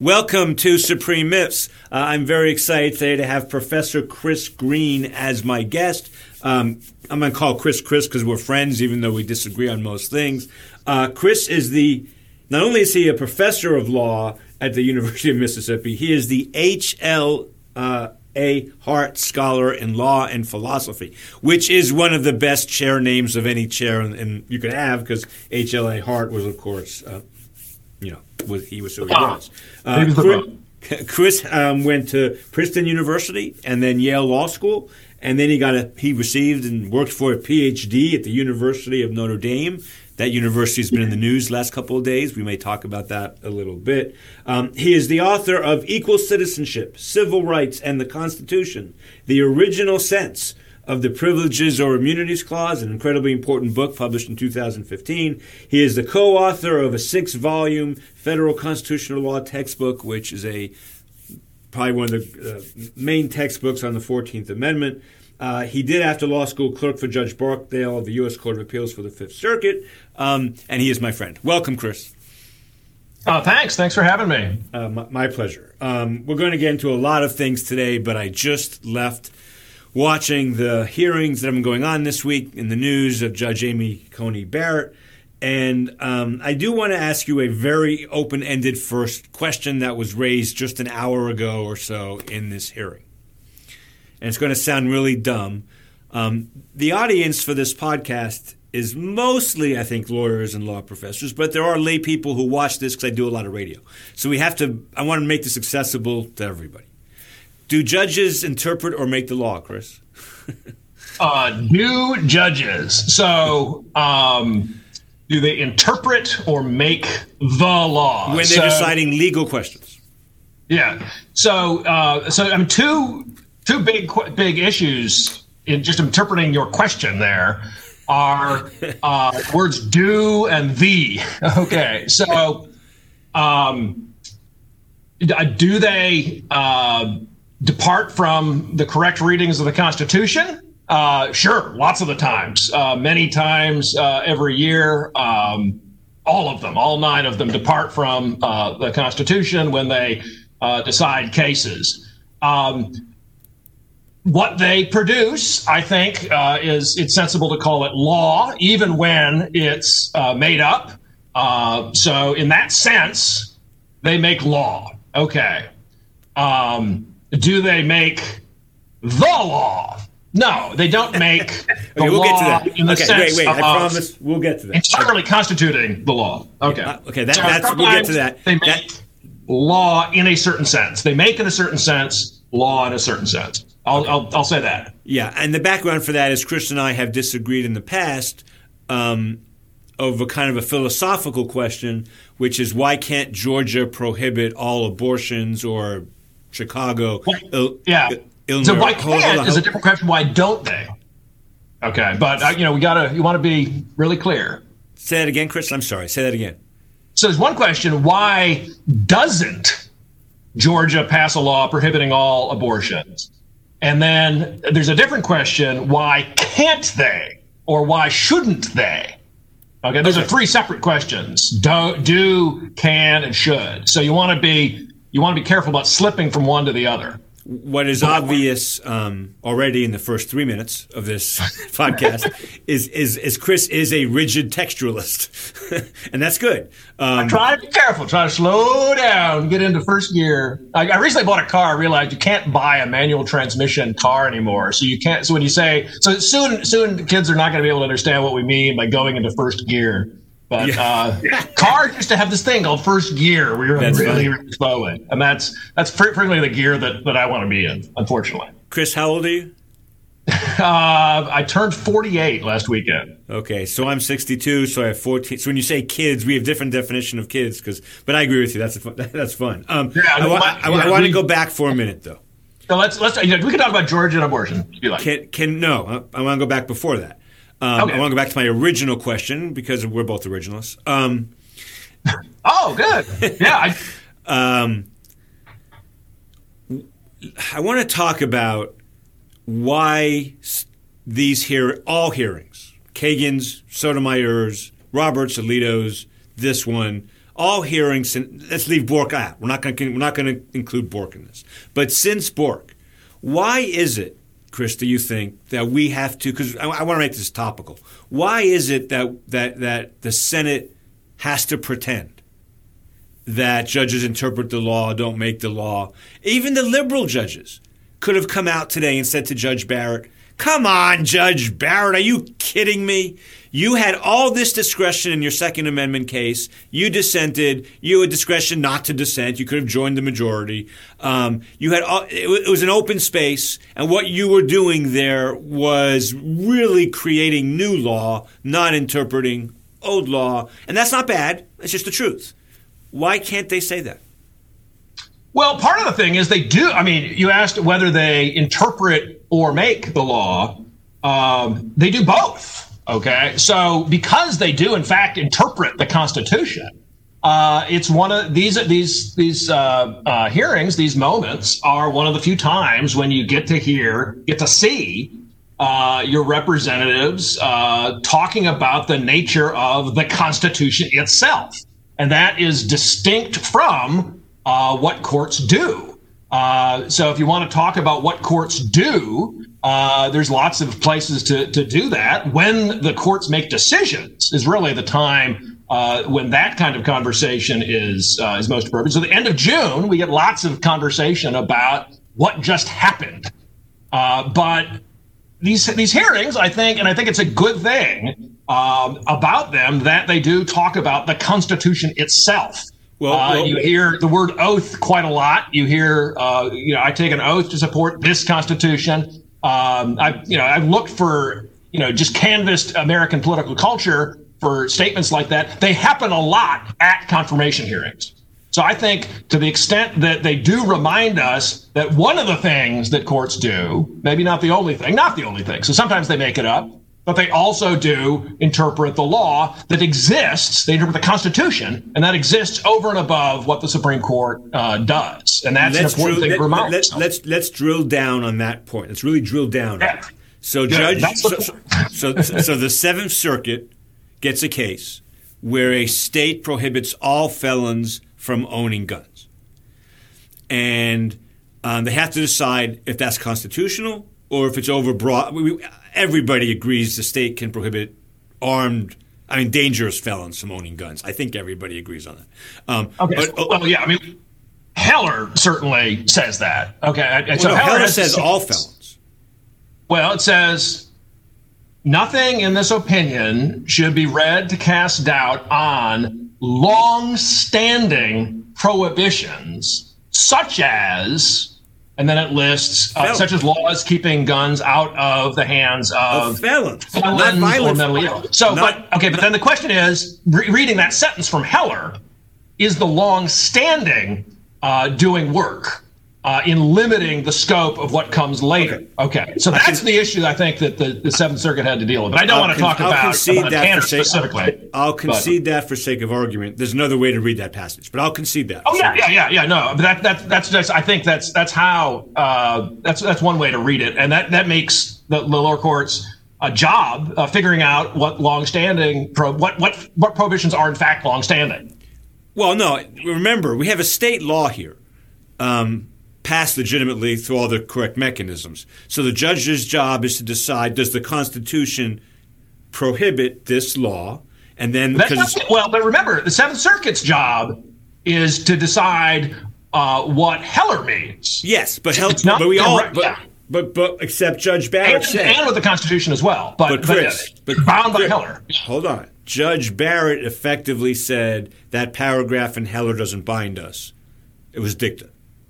Welcome to Supreme Myths. Uh, I'm very excited today to have Professor Chris Green as my guest. Um, I'm going to call Chris Chris because we're friends, even though we disagree on most things. Uh, Chris is the, not only is he a professor of law at the University of Mississippi, he is the H.L. Uh. Hart Scholar in Law and Philosophy, which is one of the best chair names of any chair in, in you could have because H.L.A. Hart was, of course, uh, was, he was who he was. Uh, he was Chris, Chris um, went to Princeton University and then Yale Law School, and then he got a he received and worked for a PhD at the University of Notre Dame. That university has been in the news last couple of days. We may talk about that a little bit. Um, he is the author of Equal Citizenship, Civil Rights, and the Constitution: The Original Sense of the Privileges or Immunities Clause, an incredibly important book published in 2015. He is the co author of a six volume federal constitutional law textbook, which is a probably one of the uh, main textbooks on the 14th Amendment. Uh, he did, after law school, clerk for Judge Barksdale of the U.S. Court of Appeals for the Fifth Circuit, um, and he is my friend. Welcome, Chris. Uh, thanks. Thanks for having me. Uh, my, my pleasure. Um, we're going to get into a lot of things today, but I just left watching the hearings that have been going on this week in the news of Judge Amy Coney Barrett. And um, I do want to ask you a very open ended first question that was raised just an hour ago or so in this hearing. And it's going to sound really dumb. Um, the audience for this podcast is mostly, I think, lawyers and law professors, but there are lay people who watch this because I do a lot of radio. So we have to, I want to make this accessible to everybody. Do judges interpret or make the law, Chris? Uh, do judges so um, do they interpret or make the law When they're So- deciding legal questions. Yeah. So uh, so I mean two two big big issues in just interpreting your question there are uh, words do and the. Okay. So um, do they uh, depart from the correct readings of the Constitution? Uh, sure, lots of the times, uh, many times uh, every year. Um, all of them, all nine of them, depart from uh, the Constitution when they uh, decide cases. Um, what they produce, I think, uh, is it's sensible to call it law, even when it's made up. So, in that sense, they make law. Okay. Um, do they make the law? No, they don't make the Okay, we'll law get to that. in the okay, sense wait, wait. of I promise we'll get to that. entirely constituting the law. Okay. Uh, okay, that- So that's- we'll get to that. They That- make law in a certain sense. They make in a certain sense law in a certain sense. I'll, I'll, I'll say that. Yeah, and the background for that is Chris and I have disagreed in the past um, over kind of a philosophical question, which is why can't Georgia prohibit all abortions or Chicago? Il- Yeah. Illinois? so why can't is a different question. Why don't they? Okay, but uh, you know we gotta you want to be really clear. Say that again, Chris. I'm sorry. Say that again. So there's one question: Why doesn't Georgia pass a law prohibiting all abortions? And then there's a different question: Why can't they, or why shouldn't they? Okay, those are three separate questions: do, do, can, and should. So you want to be you want to be careful about slipping from one to the other. What is obvious um, already in the first three minutes of this podcast is, is is Chris is a rigid textualist, and that's good. Um, Try to be careful. Try to slow down. Get into first gear. I, I recently bought a car. I realized you can't buy a manual transmission car anymore. So you can't. So when you say so soon, soon kids are not going to be able to understand what we mean by going into first gear. But uh, cars used to have this thing called first gear, where you're That's really, really slowly, and that's that's fre- frequently the gear that, that I want to be in. Unfortunately, Chris, how old are you? uh, I turned 48 last weekend. Okay, so I'm 62, so I have 14. So when you say kids, we have different definition of kids. Because, but I agree with you. That's a fun, that's fun. Um, Yeah, I, wa- my- I, I want to go back for a minute though. So let's let's you know, we can talk about Georgia and abortion if you like. Can can no? I, I want to go back before that. Um, Okay. I want to go back to my original question because we're both originalists. Um, Oh, good. Yeah, I, um, I want to talk about why these hear all hearings, Kagan's, Sotomayor's, Roberts, Alito's, this one, all hearings. Let's leave Bork out. We're not going we're not going to include Bork in this. But since Bork, why is it, Chris? Do you think that we have to? Because I, I want to make this topical. Why is it that that that the Senate has to pretend that judges interpret the law, don't make the law? Even the liberal judges could have come out today and said to Judge Barrett, Come on, Judge Barrett, are you kidding me? You had all this discretion in your Second Amendment case. You dissented. You had discretion not to dissent. You could have joined the majority. Um, you had all, it was an open space, and what you were doing there was really creating new law, not interpreting old law, and that's not bad. It's just the truth. Why can't they say that? Well, part of the thing is they do. I mean, you asked whether they interpret or make the law. Um, they do both. Okay. So because they do, in fact, interpret the Constitution, uh, it's one of these these these uh, uh, hearings, these moments are one of the few times when you get to hear, get to see uh, your representatives uh, talking about the nature of the Constitution itself, and that is distinct from uh, what courts do. Uh, so if you want to talk about what courts do, uh, there's lots of places to, to do that. When the courts make decisions is really the time uh, when that kind of conversation is uh, is most appropriate. So the end of June, we get lots of conversation about what just happened. Uh, but these these hearings, I think, and I think it's a good thing um, about them that they do talk about the Constitution itself. Well, uh, well, you hear the word oath quite a lot. You hear, uh, you know, I take an oath to support this Constitution. Um, I, you know, I've looked for, you know, just canvassed American political culture for statements like that. They happen a lot at confirmation hearings. So I think to the extent that they do remind us that one of the things that courts do, maybe not the only thing, not the only thing. So sometimes they make it up, but they also do interpret the law that exists. They interpret the Constitution, and that exists over and above what the Supreme Court uh, does. And that's let's an important drill, thing to remind. Let's, let's let's drill down on that point. Let's really drill down. Yeah. So, yeah, Judge, so, so, so, so the Seventh Circuit gets a case where a state prohibits all felons from owning guns, and um, they have to decide if that's constitutional or if it's overbroad everybody agrees the state can prohibit armed, I mean, dangerous felons from owning guns. I think everybody agrees on that. Um, okay. But, oh, well, yeah, I mean, Heller certainly says that. Okay. Well, so no, Heller, Heller says all felons. Well, it says nothing in this opinion should be read to cast doubt on long-standing prohibitions such as and then it lists uh, such as laws keeping guns out of the hands of, of felons, felons or mentally ill. So, not, but okay, but then the question is, re- reading that sentence from Heller, is the long-standing uh, doing work uh, in limiting the scope of what comes later. Okay, okay. so that's can, the issue I think that the, the Seventh Circuit had to deal with. But I don't I'll want to con- talk I'll about, concede about that sake, specifically. I'll concede but, that for sake of argument. There's another way to read that passage, but I'll concede that. Oh yeah, yeah, yeah, yeah. No, but that, that that's just I think that's that's how uh, that's that's one way to read it, and that that makes the, the lower courts a job uh, figuring out what longstanding pro- what what what prohibitions are in fact longstanding. Well, no. Remember, we have a state law here. Um, passed legitimately through all the correct mechanisms. So the judge's job is to decide does the Constitution prohibit this law? And then because well, but remember the Seventh Circuit's job is to decide uh, what Heller means. Yes, but Heller, but we all, but, yeah. but, but except Judge Barrett and, said, and with the Constitution as well. But, but Chris, but, but bound by Heller. Hold on, Judge Barrett effectively said that paragraph in Heller doesn't bind us. It was dicta.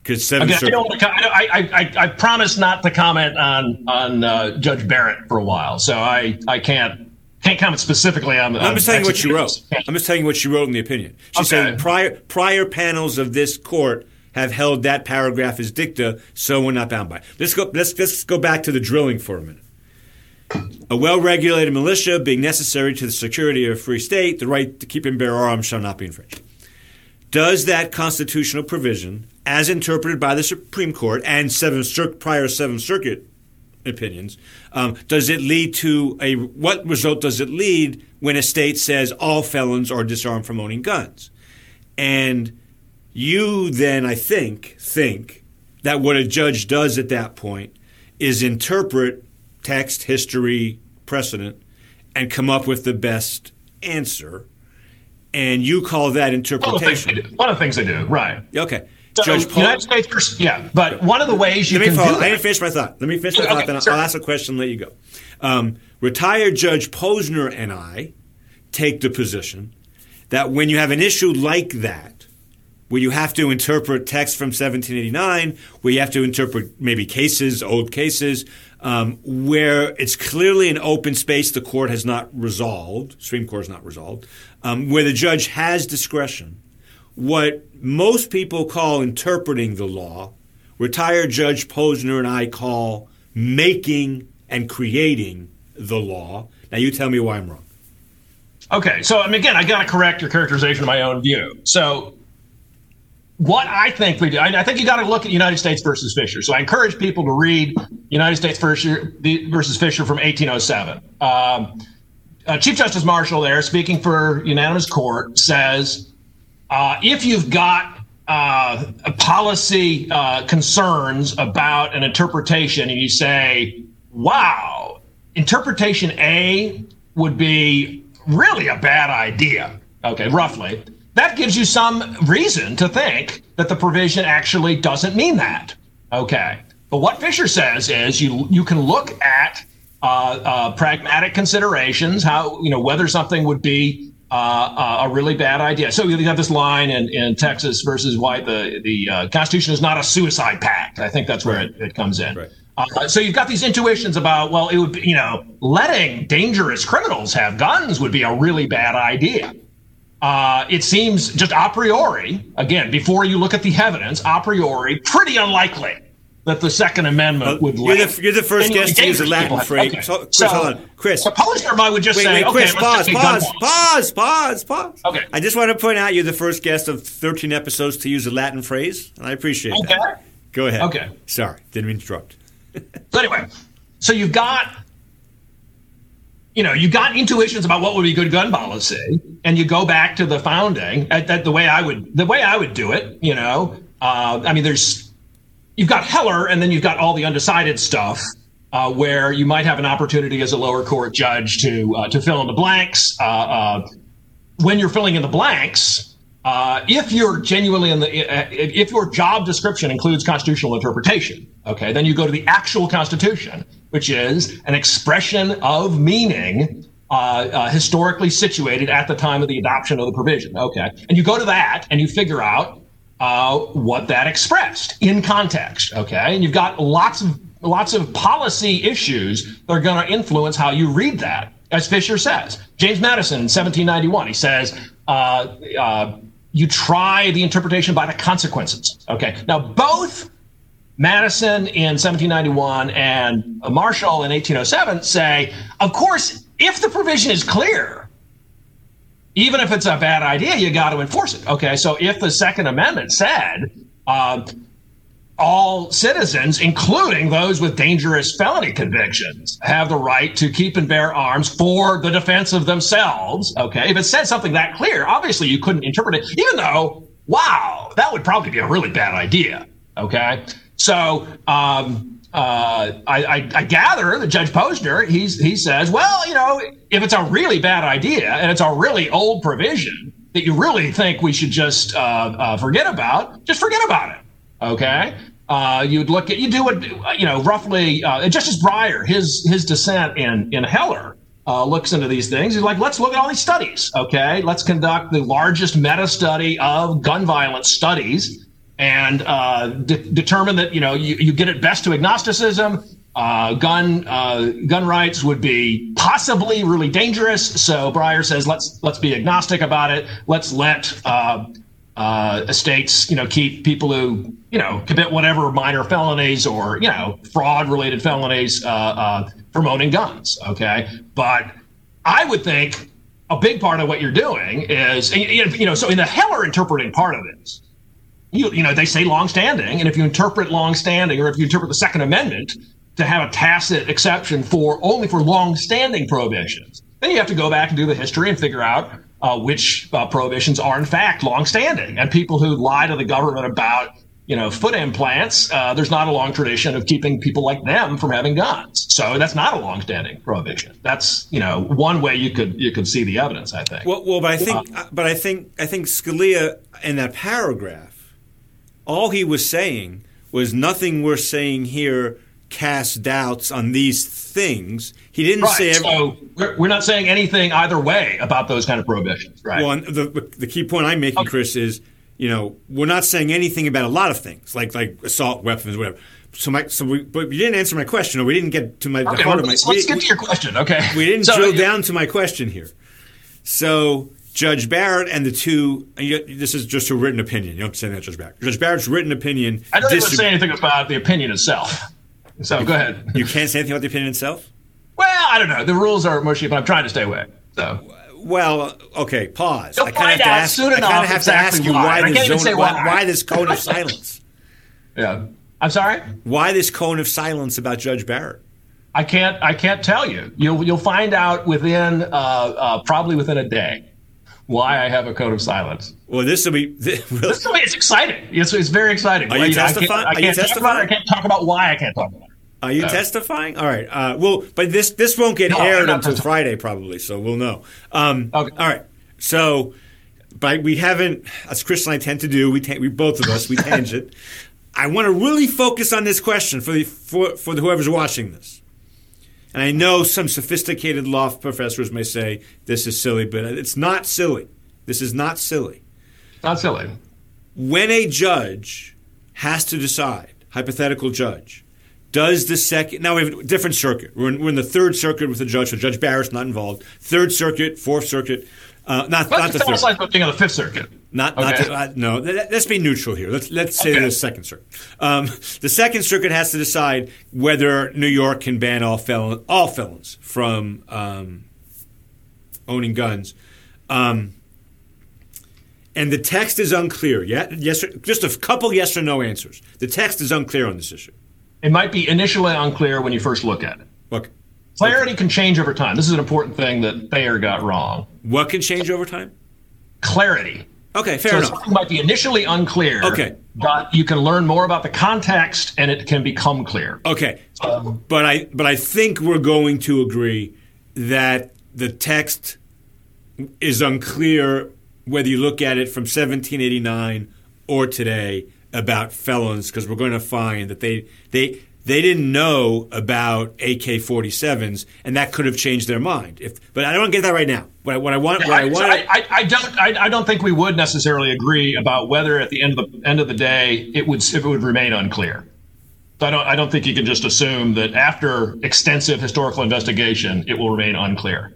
Because seven. I, I, I, I, promise not to comment on on uh, Judge Barrett for a while, so I, I can't can't comment specifically on. I'm just telling you what she wrote. I'm just telling you what she wrote in the opinion. She okay. said prior prior panels of this court have held that paragraph as dicta, so we're not bound by. It. Let's go. Let's let's go back to the drilling for a minute. A well-regulated militia being necessary to the security of a free state, the right to keep and bear arms shall not be infringed. Does that constitutional provision as interpreted by the Supreme Court and seven prior Seventh Circuit opinions, um, does it lead to a what result does it lead when a state says all felons are disarmed from owning guns? And you then, I think, think that what a judge does at that point is interpret text, history, precedent, and come up with the best answer. And you call that interpretation. One of the things they do, they do right? Okay. So Judge Paul, United States, yeah. But one of the ways you let me can follow, I didn't finish my thought. Let me finish my okay, thought, then I'll ask a question and let you go. Um, retired Judge Posner and I take the position that when you have an issue like that, where you have to interpret text from 1789, where you have to interpret maybe cases, old cases, um, where it's clearly an open space the court has not resolved, Supreme Court has not resolved, um, where the judge has discretion. What most people call interpreting the law, retired Judge Posner and I call making and creating the law. Now you tell me why I'm wrong. Okay, so I mean, again, I got to correct your characterization of my own view. So, what I think we do, I, I think you got to look at United States versus Fisher. So, I encourage people to read United States versus, Fisher from 1807. Um, uh, Chief Justice Marshall, there speaking for unanimous court, says uh, if you've got uh, policy uh, concerns about an interpretation and you say, wow, interpretation A would be really a bad idea. Okay, roughly. That gives you some reason to think that the provision actually doesn't mean that. Okay. But what Fisher says is you you can look at uh, uh, pragmatic considerations, how you know whether something would be uh, uh a really bad idea. So you have this line in, in Texas versus White: the the uh, Constitution is not a suicide pact. I think that's where right. it, it comes in. Right. Uh, so you've got these intuitions about, well, it would be, you know, letting dangerous criminals have guns would be a really bad idea. Uh, it seems just a priori, again, before you look at the evidence, a priori, pretty unlikely that the Second Amendment would you're the, you're the, first guest to use a Latin phrase. Okay. So, Chris, so, hold on. Chris. So Posner would just wait, say, wait, Chris, okay, pause, pause, pause, pause, pause. Okay. I just want to point out you're the first guest of 13 episodes to use a Latin phrase, and I appreciate okay. that. Go ahead. Okay. Sorry, didn't interrupt so anyway, so you've got you know, you got intuitions about what would be good gun policy, and you go back to the founding. At, at the way I would, the way I would do it, you know, uh, I mean, there's you've got Heller, and then you've got all the undecided stuff, uh, where you might have an opportunity as a lower court judge to uh, to fill in the blanks. Uh, uh, when you're filling in the blanks, uh, if you're genuinely in the if your job description includes constitutional interpretation, okay, then you go to the actual Constitution, which is an expression of meaning uh, uh, historically situated at the time of the adoption of the provision. Okay, and you go to that and you figure out uh, what that expressed in context. Okay, and you've got lots of lots of policy issues that are going to influence how you read that. As Fisher says, James Madison, 1791, he says. Uh, uh, you try the interpretation by the consequences. Okay. Now, both Madison in 1791 and Marshall in 1807 say, of course, if the provision is clear, even if it's a bad idea, you got to enforce it. Okay. So if the Second Amendment said, uh, all citizens, including those with dangerous felony convictions, have the right to keep and bear arms for the defense of themselves. Okay. If it said something that clear, obviously you couldn't interpret it, even though, wow, that would probably be a really bad idea. Okay. So, um, uh, I, I, I, gather that Judge Posner, he's, he says, well, you know, if it's a really bad idea and it's a really old provision that you really think we should just uh, uh, forget about, just forget about it. Okay. Uh, you'd look at you do it, you know, roughly. Uh, Justice Breyer, his his dissent in in Heller looks into these things. He's like, let's look at all these studies. Okay, let's conduct the largest meta study of gun violence studies and uh, de- determine that you know you, you get it best to agnosticism. Uh, gun uh, gun rights would be possibly really dangerous. So Breyer says, let's let's be agnostic about it. Let's let uh, estates, you know, keep people who, you know, commit whatever minor felonies or, you know, fraud related felonies uh, uh, from owning guns. Okay. But I would think a big part of what you're doing is, you know, so in the Heller interpreting part of this, you, you know, they say longstanding. And if you interpret longstanding or if you interpret the Second Amendment to have a tacit exception for only for longstanding prohibitions, then you have to go back and do the history and figure out uh, which uh, prohibitions are in fact longstanding, and people who lie to the government about you know foot implants, uh, there's not a long tradition of keeping people like them from having guns. So that's not a longstanding prohibition. That's you know one way you could you could see the evidence. I think. Well, well, but I think, uh, but I think, I think Scalia in that paragraph, all he was saying was nothing we're saying here casts doubts on these things. He didn't right. say. Every- so we're not saying anything either way about those kind of prohibitions, right? Well, the the key point I'm making, okay. Chris, is you know we're not saying anything about a lot of things like like assault weapons, whatever. So my so we but you didn't answer my question, or we didn't get to my okay, the heart well, of my. Let's, let's we, get to your question. Okay, we didn't so, drill down to my question here. So Judge Barrett and the two. This is just a written opinion. You don't say that, Judge Barrett. Judge Barrett's written opinion. I don't even say anything about the opinion itself. So go ahead. You can't say anything about the opinion itself. Well, I don't know. The rules are mushy, but I'm trying to stay away. So. Well, okay. Pause. You'll I kind of have to ask. Soon I kind of have exactly to ask you why, why this zone, why. why. why this cone of silence. yeah, I'm sorry. Why this cone of silence about Judge Barrett? I can't. I can't tell you. You'll you'll find out within uh, uh, probably within a day why I have a code of silence. Well, this will be. This, this will be. It's exciting. It's, it's very exciting. Are you, you testifying? I can't, I can't Are you testifying? I can't talk about why I can't talk about it. Are you testifying? All right. Uh, well, but this this won't get No, aired until not Friday, probably. So we'll know. Um, Okay. All right. So, but we haven't, as Chris and I tend to do, we ta- we both of us we tangent. I want to really focus on this question for the for for the, whoever's watching this. And I know some sophisticated law professors may say this is silly, but it's not silly. This is not silly. Not silly. When a judge has to decide, hypothetical judge, does the second now we have a different circuit. We're in, we're in the third circuit with the judge, so Judge Barrett's not involved. Third circuit, fourth circuit, uh, not not the third. like being on the Fifth Circuit. Not, not Okay. the, uh, no. Let, us be neutral here. Let's let's say Okay. the second circuit. Um, the second circuit has to decide whether New York can ban all felon all felons from um, owning guns. Um, and the text is unclear. Yeah, yes, or- just a couple yes or no answers. The text is unclear on this issue. It might be initially unclear when you first look at it. Look, Clarity can change over time. This is an important thing that Thayer got wrong. what can change over time? Clarity. Okay, fair So enough. something might be initially unclear. Okay. But you can learn more about the context and it can become clear. Okay, um, but I but I think we're going to agree that the text is unclear whether you look at it from 1789 or today about felons because we're going to find that they they they didn't know about AK-47s and that could have changed their mind. If but I don't get that right now. What I, what I want what I, I, want I, I, I don't. I, I don't think we would necessarily agree about whether, at the end of the end of the day, it would if it would remain unclear. I don't. I don't think you can just assume that after extensive historical investigation, it will remain unclear.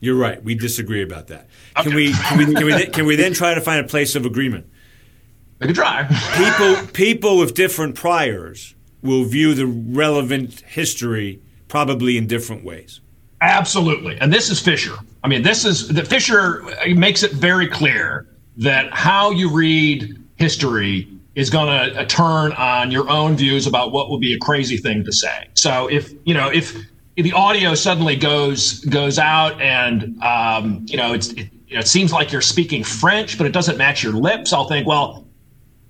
You're right. We disagree about that. Can we can we can we, then, can we then try to find a place of agreement? We could try. people people with different priors will view the relevant history probably in different ways. Absolutely. And this is Fisher. I mean, this is the Fisher makes it very clear that how you read history is going to turn on your own views about what would be a crazy thing to say. So if, you know, if the audio suddenly goes goes out and um, you know, it, it seems like you're speaking French, but it doesn't match your lips, I'll think, well,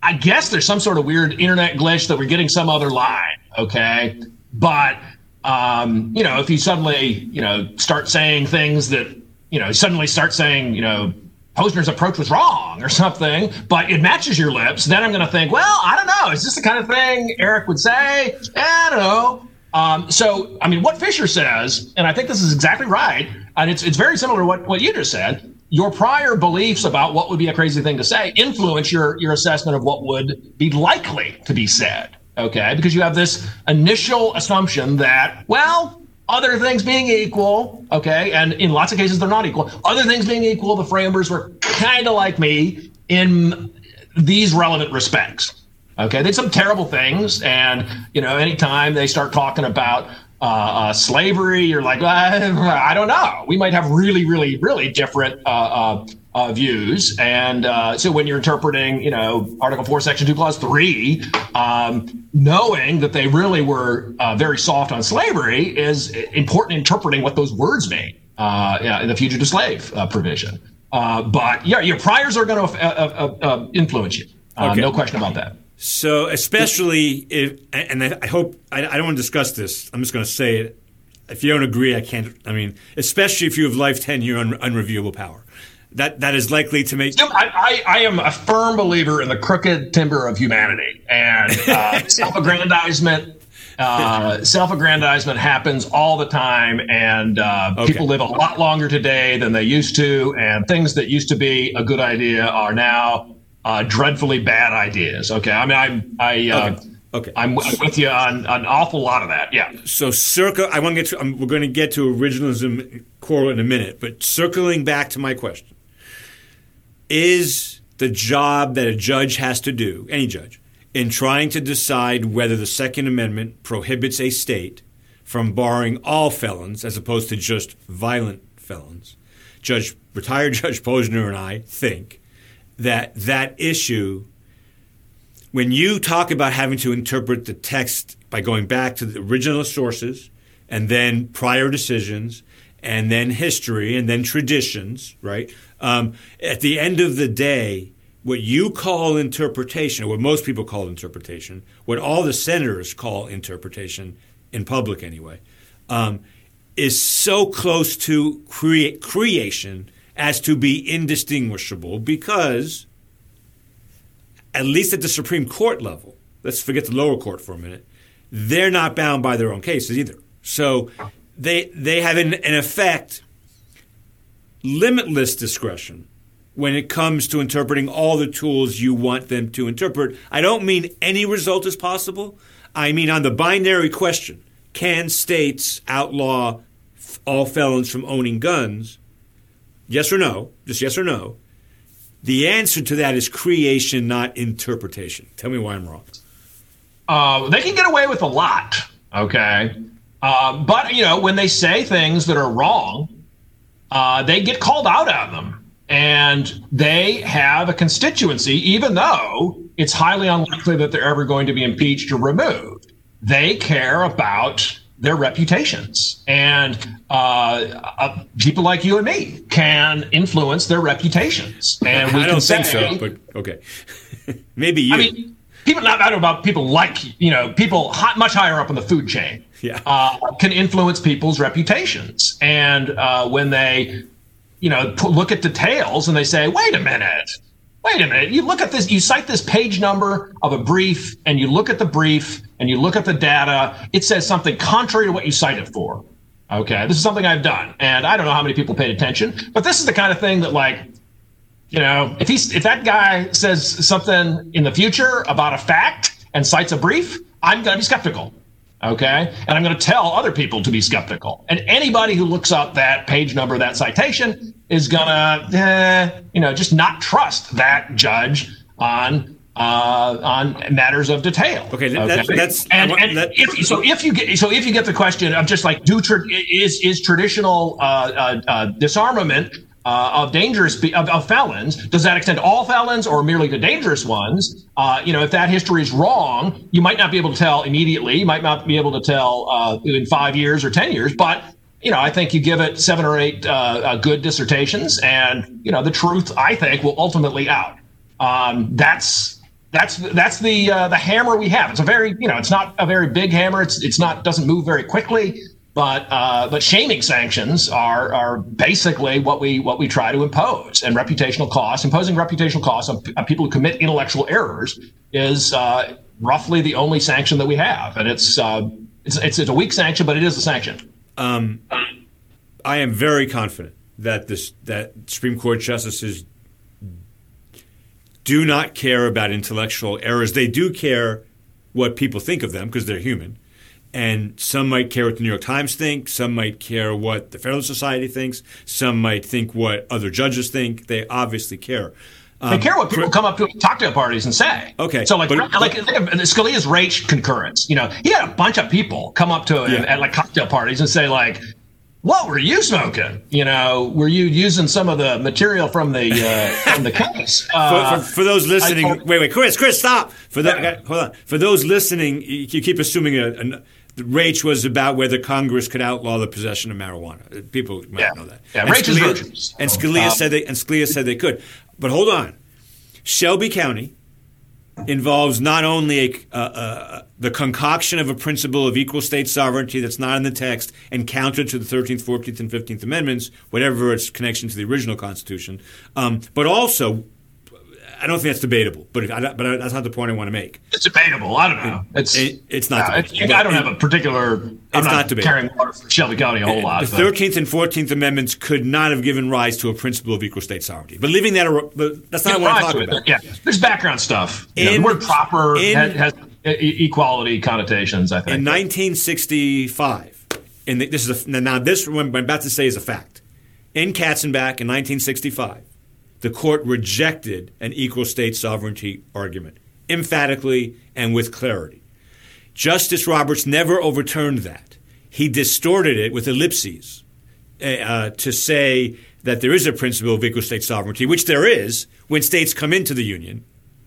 I guess there's some sort of weird internet glitch that we're getting some other line, okay? But um, you know, if you suddenly, you know, start saying things that, you know, suddenly start saying, you know, Posner's approach was wrong or something, but it matches your lips, then I'm going to think, well, I don't know. Is this the kind of thing Eric would say? Eh, I don't know. Um, so, I mean, what Fisher says, and I think this is exactly right, and it's, it's very similar to what, what you just said. Your prior beliefs about what would be a crazy thing to say influence your, your assessment of what would be likely to be said. Okay, because you have this initial assumption that, well, other things being equal, okay, and in lots of cases they're not equal. Other things being equal, the framers were kind of like me in these relevant respects. Okay, they did some terrible things, and you know, anytime they start talking about uh, uh, slavery, you're like, I, I don't know. We might have really, really, really different uh, uh, uh, views, and uh, so when you're interpreting, you know, Article Four, Section Two, Clause Three, um, knowing that they really were uh, very soft on slavery is important. in Interpreting what those words mean. uh, yeah, the fugitive slave uh, provision. Uh, but yeah, your priors are going to uh, uh, influence you. Okay. No question about that. So, especially if, and I hope I, don't want to discuss this. I'm just going to say it. If you don't agree, I can't. I mean, especially if you have life tenure un, unreviewable power, that that is likely to make. I, I, I am a firm believer in the crooked timber of humanity and uh, self-aggrandizement uh, self-aggrandizement happens all the time, and uh, okay. people live a lot longer today than they used to, and things that used to be a good idea are now uh, dreadfully bad ideas. Okay, I mean, I'm I. Uh, okay. Okay, I'm, I'm, with you on, on, an awful lot of that. Yeah. So, circa, I want to get to. we're going to get to originalism core in a minute, but circling back to my question: Is the job that a judge has to do, any judge, in trying to decide whether the Second Amendment prohibits a state from barring all felons as opposed to just violent felons. Judge retired Judge Posner and I think that that issue when you talk about having to interpret the text by going back to the original sources and then prior decisions and then history and then traditions, right? Um, at the end of the day, what you call interpretation, or what most people call interpretation, what all the senators call interpretation, in public anyway, um, is so close to crea- creation as to be indistinguishable because, at least at the Supreme Court level, let's forget the lower court for a minute, they're not bound by their own cases either. So they, they have, in, in effect, limitless discretion when it comes to interpreting all the tools you want them to interpret. I don't mean any result is possible. I mean on the binary question can states outlaw all felons from owning guns? Yes or no? Just yes or no. The answer to that is creation, not interpretation. Tell me why I'm wrong. Uh, they can get away with a lot, okay? Uh, but, you know, when they say things that are wrong, uh, they get called out on them and they have a constituency, even though it's highly unlikely that they're ever going to be impeached or removed. They care about their reputations, and uh, uh, people like you and me can influence their reputations. And we I don't think say, so, but okay, maybe you. I mean, people not I don't know about people like you know people hot, much higher up in the food chain. Yeah. Uh, can influence people's reputations, and uh, when they you know, look at details and they say, wait a minute, wait a minute. You look at this, you cite this page number of a brief and you look at the brief and you look at the data. It says something contrary to what you cite it for. Okay. This is something I've done. And I don't know how many people paid attention, but this is the kind of thing that like, you know, if he's, if that guy says something in the future about a fact and cites a brief, I'm going to be skeptical. Okay. And I'm going to tell other people to be skeptical. And anybody who looks up that page number, that citation, is to, eh, you know, just not trust that judge on uh, on matters of detail. Okay, that, that's and, and that, if, so. If you get so if you get the question of just like do tra- is is traditional uh, uh, uh disarmament uh, of dangerous of, of, felons. Does that extend to all felons or merely the dangerous ones? Uh, you know, if that history is wrong, you might not be able to tell immediately. You might not be able to tell uh, in five years or ten years. But you know, I think you give it seven or eight uh, uh, good dissertations, and you know, the truth I think will ultimately out. Um, that's that's that's the uh, the hammer we have. It's a very you know, it's not a very big hammer. It's it's not doesn't move very quickly. But uh, but shaming sanctions are are basically what we what we try to impose, and reputational costs. Imposing reputational costs on, on people who commit intellectual errors is uh, roughly the only sanction that we have, and it's, uh, it's it's it's a weak sanction, but it is a sanction. Um, I am very confident that this that Supreme Court justices do not care about intellectual errors. They do care what people think of them because they're human. And some might care what the New York Times think. Some might care what the Federalist Society thinks. Some might think what other judges think. They obviously care. Um, they care what people come up to cocktail parties and say. Okay. So like, but, like, like Scalia's Raich concurrence. You know, he had a bunch of people come up to him yeah. at like cocktail parties and say like, "What were you smoking? You know, were you using some of the material from the uh, from the case?" Uh, for, for, for, those listening, told, wait, wait, Chris, Chris, stop. For that, yeah. hold on. For those listening, you keep assuming a, a Raich was about whether Congress could outlaw the possession of marijuana. People might Yeah. know that. Yeah, and Raich is Scalia, virtuous. and Scalia Um, said they and Scalia said they could. But hold on, Shelby County involves not only a, uh, uh, the concoction of a principle of equal state sovereignty that's not in the text and counter to the 13th, 14th, and 15th Amendments, whatever its connection to the original Constitution, um, but also, I don't think that's debatable, but, I, but that's not the point I want to make. It's debatable. I don't know. It's It- it's not Yeah, debatable. I don't have a particular. I'm It's not, not debatable. carrying water for Shelby County a whole lot. The 13th and 14th Amendments could not have given rise to a principle of equal state sovereignty. But leaving that, but that's not what I'm talking about. Yeah, there's background stuff. You know, the word proper in- has, has equality connotations. I think. In 1965, and this is a, now this what I'm about to say is a fact. In Katzenbach in 1965, the court rejected an equal state sovereignty argument emphatically and with clarity. Justice Roberts never overturned that. He distorted it with ellipses uh, to say that there is a principle of equal state sovereignty, which there is when states come into the union,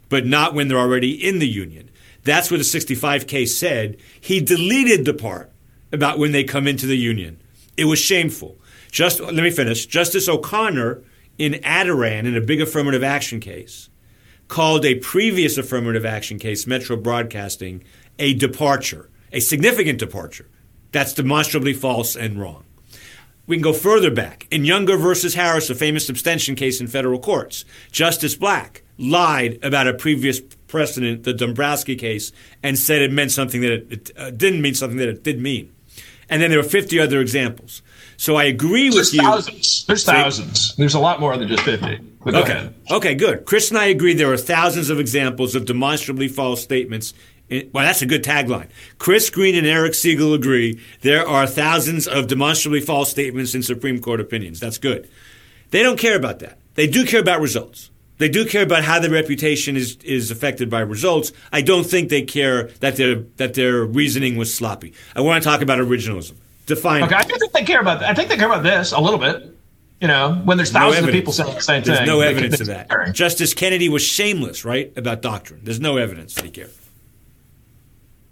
but not when they're already in the union. That's what the 65 case said. He deleted the part about when they come into the union. It was shameful. Just let me finish. Justice O'Connor in Adarand in a big affirmative action case called a previous affirmative action case, Metro Broadcasting, a departure, a significant departure. That's demonstrably false and wrong. We can go further back. In Younger versus Harris, a famous abstention case in federal courts, Justice Black lied about a previous precedent, the Dombrowski case, and said it meant something that it, it uh, didn't mean something that it did mean. And then there were 50 other examples. So I agree with There's you. thousands. There's thousands. There's a lot more than just fifty. But go Okay. ahead. Okay, good. Chris and I agree there are thousands of examples of demonstrably false statements. In, well, that's a good tagline. Chris Green and Eric Segall agree there are thousands of demonstrably false statements in Supreme Court opinions. That's good. They don't care about that. They do care about results. They do care about how their reputation is, is affected by results. I don't think they care that their that their reasoning was sloppy. I want to talk about originalism. Define Okay, it. I think they care about. I think they care about this a little bit. You know, when there's No thousands of evidence. people saying the same There's thing. no evidence of that. Justice Kennedy was shameless, right, about doctrine. There's no evidence that he cared.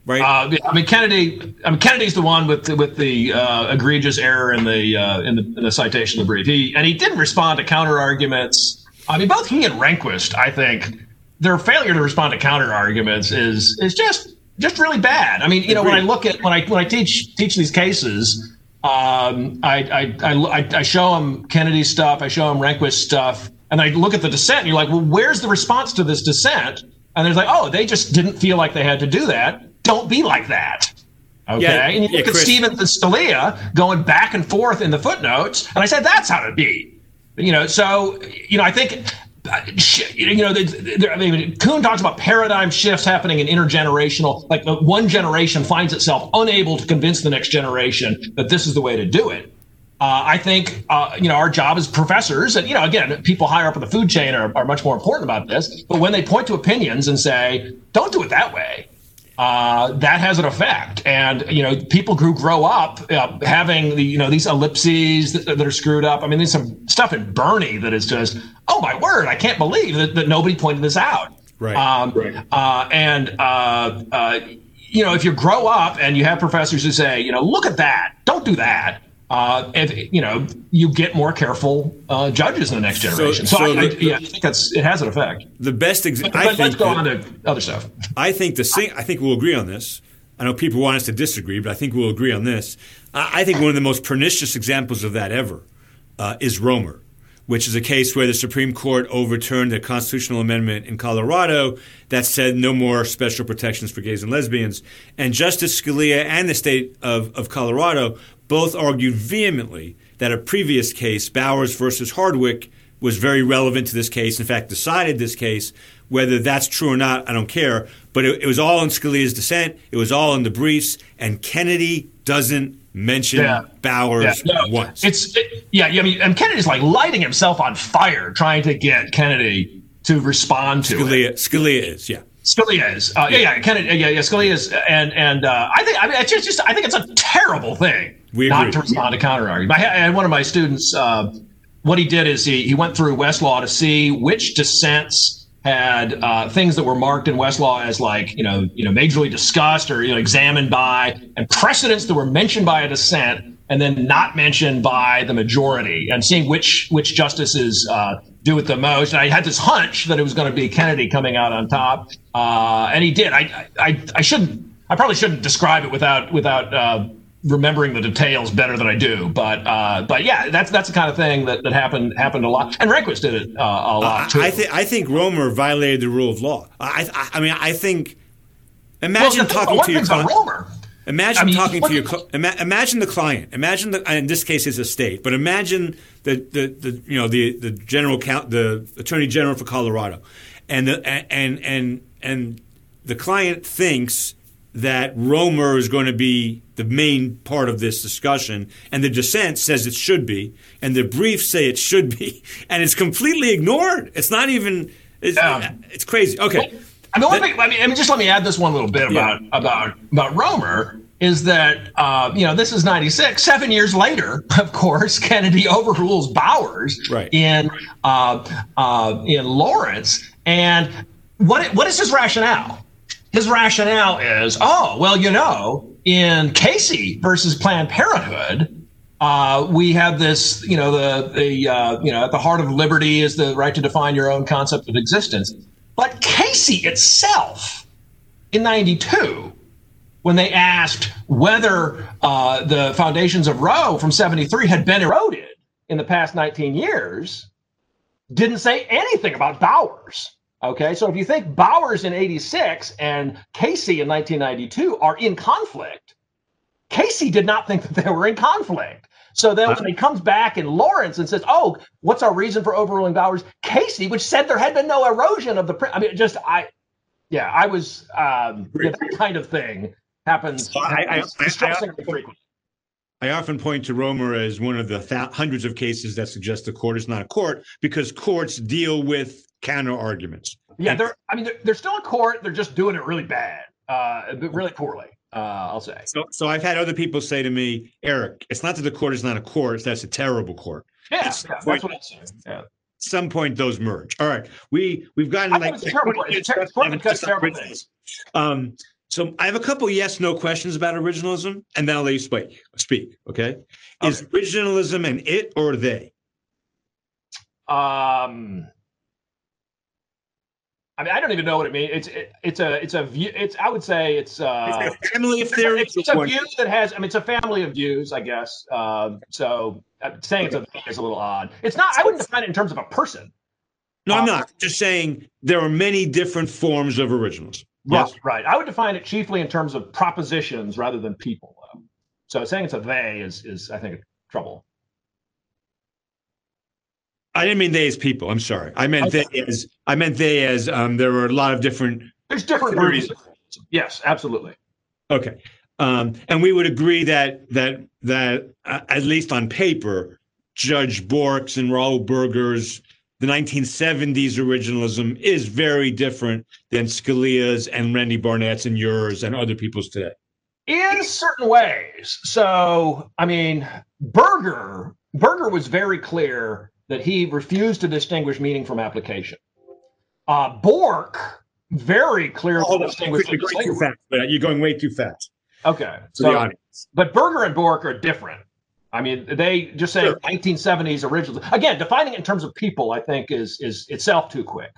Right? Uh, I mean, Kennedy. I mean, Kennedy's the one with the, with the uh, egregious error in the uh, in the, in the citation of the brief. He and he didn't respond to counter arguments. I mean, both he and Rehnquist, I think, their failure to respond to counter arguments is is just just really bad. I mean, you know, when I look at when I when I teach teach these cases, um, I, I, I I show them Kennedy stuff, I show them Rehnquist stuff, and I look at the dissent, and you're like, well, where's the response to this dissent? And there's like, oh, they just didn't feel like they had to do that. Don't be like that. Okay. Yeah, and you yeah, look at Chris. Stevens and Scalia going back and forth in the footnotes, and I said that's how to be. You know, so you know, I think. You know, there- I mean, Kuhn talks about paradigm shifts happening in intergenerational. Like one generation finds itself unable to convince the next generation that this is the way to do it. Uh, I think uh, you know our job as professors, and you know, again, people higher up in the food chain are, are much more important about this. But when they point to opinions and say, "Don't do it that way," uh, that has an effect. And you know, people who grow up uh, having the you know these ellipses that, that are screwed up. I mean, there's some stuff in Boerne that is just, oh my word, I can't believe that, that nobody pointed this out. Right. Um, Uh, and uh, uh, you know, if you grow up and you have professors who say, you know, look at that, don't do that. Uh, if you know, you get more careful uh, judges in the next generation. So, so I, I, the- yeah, I think that's it has an effect. the best example. But I let's think go that- on to other stuff. I think the sing- I think we'll agree on this. I know people want us to disagree, but I think we'll agree on this. I, I think one of the most pernicious examples of that ever uh, is Romer, which is a case where the Supreme Court overturned a constitutional amendment in Colorado that said no more special protections for gays and lesbians. And Justice Scalia and the state of, of Colorado both argued vehemently that a previous case, Bowers versus Hardwick, was very relevant to this case. In fact, decided this case. Whether that's true or not, I don't care. But it, it was all in Scalia's dissent. It was all in the briefs, and Kennedy doesn't mention Yeah. Bowers Yeah, no, once. It's it, yeah, yeah, I mean, and Kennedy's like lighting himself on fire trying to get Kennedy to respond to it. Scalia, Scalia is, yeah. Scalia is, uh, yeah, yeah, Kennedy, yeah, yeah, Scalia is, and and uh, I think, I mean, it's just, just, I think it's a terrible thing We not agree. to respond to counter argument. I had, one of my students. Uh, what he did is he he went through Westlaw to see which dissents had uh, things that were marked in Westlaw as like you know you know majorly discussed or you know examined by, and precedents that were mentioned by a dissent and then not mentioned by the majority, and seeing which which justices uh, do it the most. And I had this hunch that it was going to be Kennedy coming out on top, uh, and he did. I I I shouldn't. I probably shouldn't describe it without without uh, remembering the details better than I do. But uh, but yeah, that's that's the kind of thing that, that happened happened a lot. And Rehnquist did it uh, a lot too. I think I think Romer violated the rule of law. I I, I mean I think imagine well, talking to your client. Romer. Imagine I mean, talking to your imagine the client. Imagine the in this case is a state, but imagine the, the, the you know the the general count the attorney general for Colorado, and the and and and the client thinks that Romer is going to be the main part of this discussion, and the dissent says it should be, and the briefs say it should be, and it's completely ignored. It's not even. It's, it's crazy. Okay. I mean, me, I mean, just let me add this one little bit about yeah. about about Romer is that uh, you know this is 96 seven years later of course kennedy overrules bowers right. in uh, uh, in lawrence and what what is his rationale his rationale is, oh, well, you know, in Casey versus Planned Parenthood, uh, we have this, you know, the the uh, you know, at the heart of liberty is the right to define your own concept of existence. But Casey itself, in '92, when they asked whether uh, the foundations of Roe from '73 had been eroded in the past 19 years, didn't say anything about Bowers. Okay, so if you think Bowers in 86 and Casey in 1992 are in conflict, Casey did not think that they were in conflict. So then when he comes back in Lawrence and says, "Oh, what's our reason for overruling Bowers?" Casey, which said there had been no erosion of the, I mean, just I, yeah, I was um, yeah, that kind of thing happens. I, I, I, I, often point to Romer as one of the th- hundreds of cases that suggest the court is not a court because courts deal with counter arguments. Yeah, they're. I mean, they're, they're still in court. They're just doing it really bad, uh, but really poorly. Uh, I'll say. So, so I've had other people say to me, Eric, it's not that the court is not a court; that's a terrible court. Yeah, yeah that's what I'm saying. Yeah. Some point those merge. All right, we we've gotten I like it's terrible. It's terrible things. Um, so I have a couple yes no questions about originalism, and then I'll let you speak. Speak, okay? okay. Is originalism an it or they? Um, I mean, I don't even know what it means. It's it, it's a it's a view. It's I would say it's, uh, it's a family of theories. It's, it's a view that has. I mean, it's a family of views, I guess. Um, so uh, saying it's a is a little odd. It's not. I wouldn't define it in terms of a person. No, I'm um, not. Just saying there are many different forms of originals. Yes, right. right. I would define it chiefly in terms of propositions rather than people. So saying it's a they is is I think trouble. I didn't mean they as people. I'm sorry. I meant okay. they as I meant they as um, there were a lot of different. There's different theories. Yes, absolutely. Okay, um, and we would agree that that that uh, at least on paper, Judge Bork's and Raoul Berger's the 1970s originalism is very different than Scalia's and Randy Barnett's and yours and other people's today. In certain ways. So, I mean, Berger Berger was very clear that he refused to distinguish meaning from application. Uh, Bork very clearly oh, distinguished. You're going, too fast, you're going way too fast. Okay, so the audience. but Berger and Bork are different. I mean, they just say sure. 1970s originals. Again, defining it in terms of people, I think, is is itself too quick.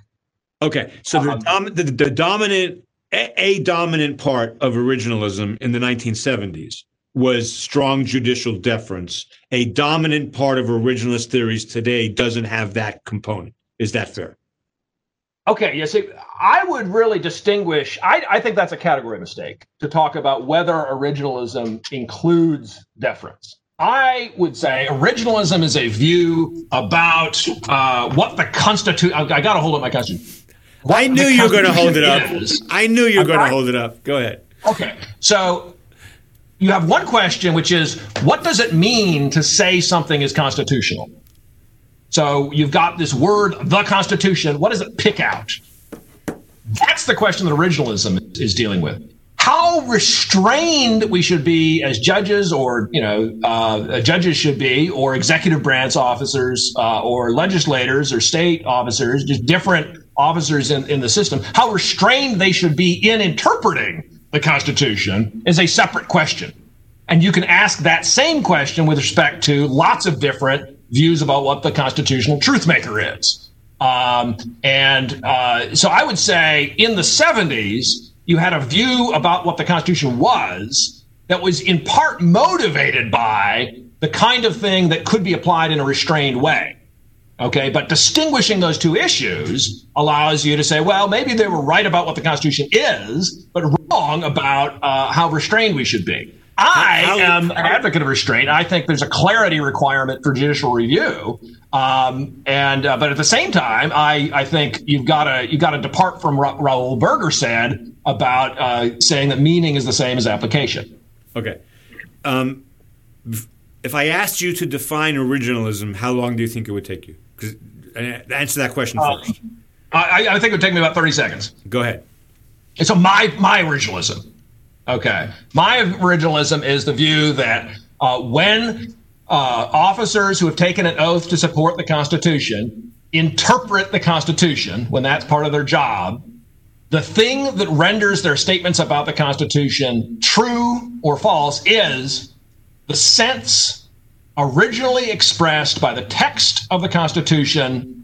Okay, so the, um, dom- the, the dominant a, a dominant part of originalism in the 1970s was strong judicial deference. A dominant part of originalist theories today doesn't have that component. Is that fair? Okay, yes. I would really distinguish. I, I think that's a category mistake to talk about whether originalism includes deference. I would say originalism is a view about uh, what the Constitution. I, I got to hold up my Constitution. I knew you were going to hold it up. Is. I knew you were going to hold it up. Go ahead. Okay, so you have one question, which is what does it mean to say something is constitutional? So you've got this word, the Constitution. What does it pick out? That's the question that originalism is dealing with. How restrained we should be as judges, or you know, uh, judges should be, or executive branch officers, uh, or legislators, or state officers, just different officers in, in the system, how restrained they should be in interpreting the Constitution is a separate question. And you can ask that same question with respect to lots of different views about what the constitutional truth maker is. Um, and uh, so I would say in the 70s, you had a view about what the Constitution was that was in part motivated by the kind of thing that could be applied in a restrained way. Okay, but distinguishing those two issues allows you to say, well, maybe they were right about what the Constitution is, but wrong about uh, how restrained we should be. I how, am an advocate of restraint. I think there's a clarity requirement for judicial review, um, and uh, but at the same time, I, I think you've got to you've got to depart from Ra- Raoul Berger said about uh, saying that meaning is the same as application. Okay. Um, if I asked you to define originalism, how long do you think it would take you? Because uh, answer that question uh, first. I, I think it would take me about thirty seconds. Go ahead. So my my originalism Okay. My originalism is the view that uh, when uh, officers who have taken an oath to support the Constitution interpret the Constitution when that's part of their job, the thing that renders their statements about the Constitution true or false is the sense originally expressed by the text of the Constitution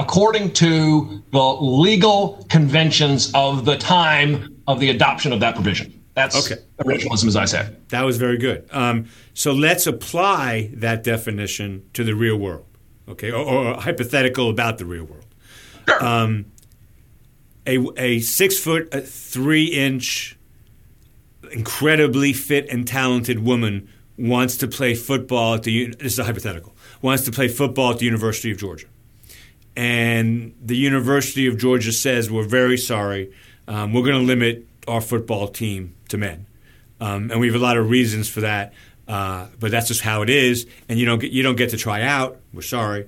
according to the legal conventions of the time of the adoption of that provision. That's okay. originalism, as I said. That was very good. Um, so let's apply that definition to the real world, okay, or, or hypothetical about the real world. Sure. Um, a, a six foot, a three inch, incredibly fit and talented woman wants to play football at the. This is a hypothetical. Wants to play football at the University of Georgia, and the University of Georgia says, "We're very sorry. Um, we're going to limit our football team to men, um, and we have a lot of reasons for that. Uh, but that's just how it is, and you don't get you don't get to try out. We're sorry.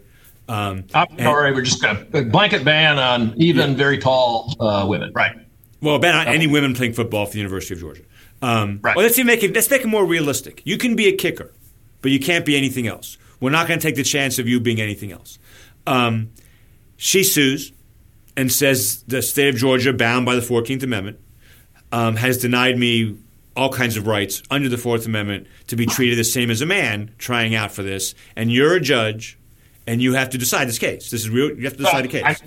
Um, I'm sorry. We're just got a blanket ban on even yeah. very tall uh, women. Right. Well, ban on any women playing football for the University of Georgia. Um, right. Well, let's make it let's make it more realistic. You can be a kicker, but you can't be anything else. We're not going to take the chance of you being anything else. Um, she sues and says the state of Georgia, bound by the Fourteenth Amendment, um, has denied me all kinds of rights under the Fourth Amendment to be treated the same as a man trying out for this. And you're a judge, and you have to decide this case. This is real. You have to decide well, a case.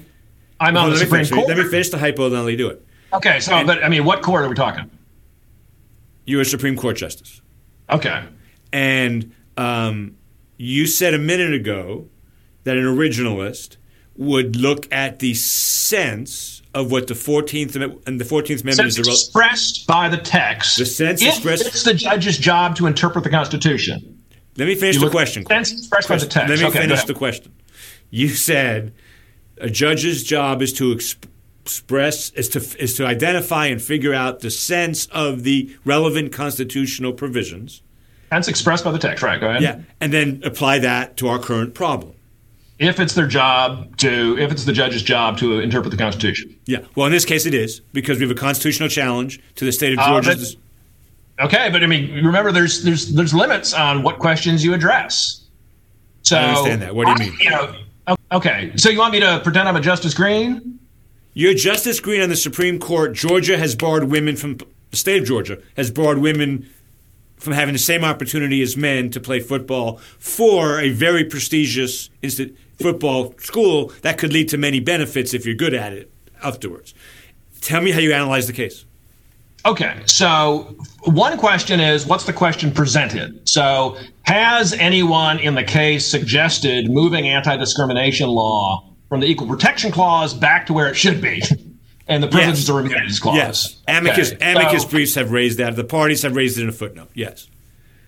I, am on the Supreme Court. Let me finish the hypo, then I'll do it. Okay, so and, but I mean, what court are we talking? You're a Supreme Court justice. Okay. And um, you said a minute ago that an originalist would look at the sense of what the 14th and the 14th Amendment is expressed by the text. The sense expressed. It's the judge's job to interpret the Constitution. Let me finish you the question. Sense expressed by the text. Let me okay, finish the question. You said a judge's job is to express is to is to identify and figure out the sense of the relevant constitutional provisions. That's expressed by the text, right? Go ahead. Yeah, and then apply that to our current problem if it's their job to if it's the judge's job to interpret the Constitution. Yeah. Well, in this case, it is because we have a constitutional challenge to the state of Georgia. Uh, but, okay, but I mean, remember, there's there's there's limits on what questions you address. So I understand that. What do you mean? You know, okay. So you want me to pretend I'm a Justice Green? You're Justice Green on the Supreme Court. Georgia has barred women from the state of Georgia has barred women from having the same opportunity as men to play football for a very prestigious institute football school, that could lead to many benefits if you're good at it afterwards. Tell me how you analyze the case. Okay, so one question is what's the question presented? So, has anyone in the case suggested moving anti discrimination law from the Equal Protection Clause back to where it should be? and the privileges yes. or immunities clause. Yes, amicus okay. amicus so, briefs have raised that. The parties have raised it in a footnote. Yes.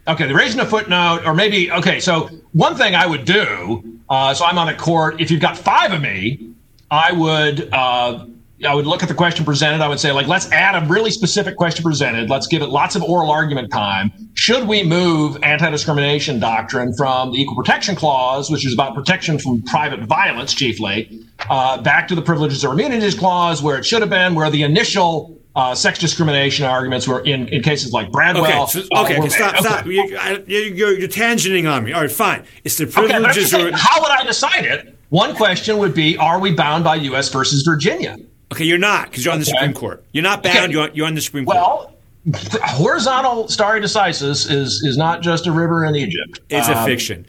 Okay, they're raising a footnote, or maybe okay. So one thing I would do, uh, so I'm on a court. If you've got five of me, I would uh, I would look at the question presented. I would say like, let's add a really specific question presented. Let's give it lots of oral argument time. Should we move anti-discrimination doctrine from the Equal Protection Clause, which is about protection from private violence chiefly, uh, back to the Privileges or Immunities Clause, where it should have been, where the initial uh, sex discrimination arguments were in, in cases like Bradwell. Okay, so, okay, uh, stop, okay. stop. You, are you're, you're tangenting on me. All right, fine. It's the privileges okay, or how would I decide it? One question would be Are we bound by U.S. versus Virginia? Okay, you're not because you're on the Okay. Supreme Court. You're not bound. Okay. You're, on, you're on the Supreme Court. Well, horizontal stare decisis is, is not just a river in Egypt. It's a Um, fiction.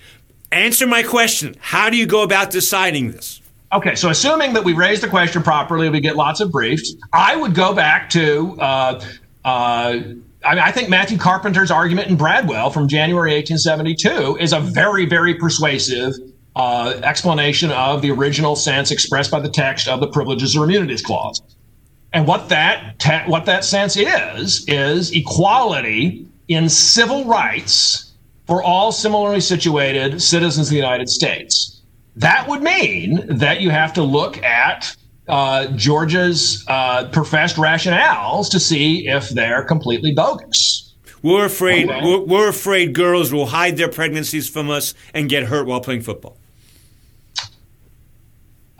Answer my question. How do you go about deciding this? Okay, so assuming that we raise the question properly, we get lots of briefs. I would go back to, uh, uh, I, mean, I think Matthew Carpenter's argument in Bradwell from January 1872 is a very, very persuasive uh, explanation of the original sense expressed by the text of the Privileges or Immunities Clause. And what that te- what that sense is is equality in civil rights for all similarly situated citizens of the United States. That would mean that you have to look at uh, Georgia's uh, professed rationales to see if they're completely bogus. We're afraid. Okay. We're, we're afraid girls will hide their pregnancies from us and get hurt while playing football.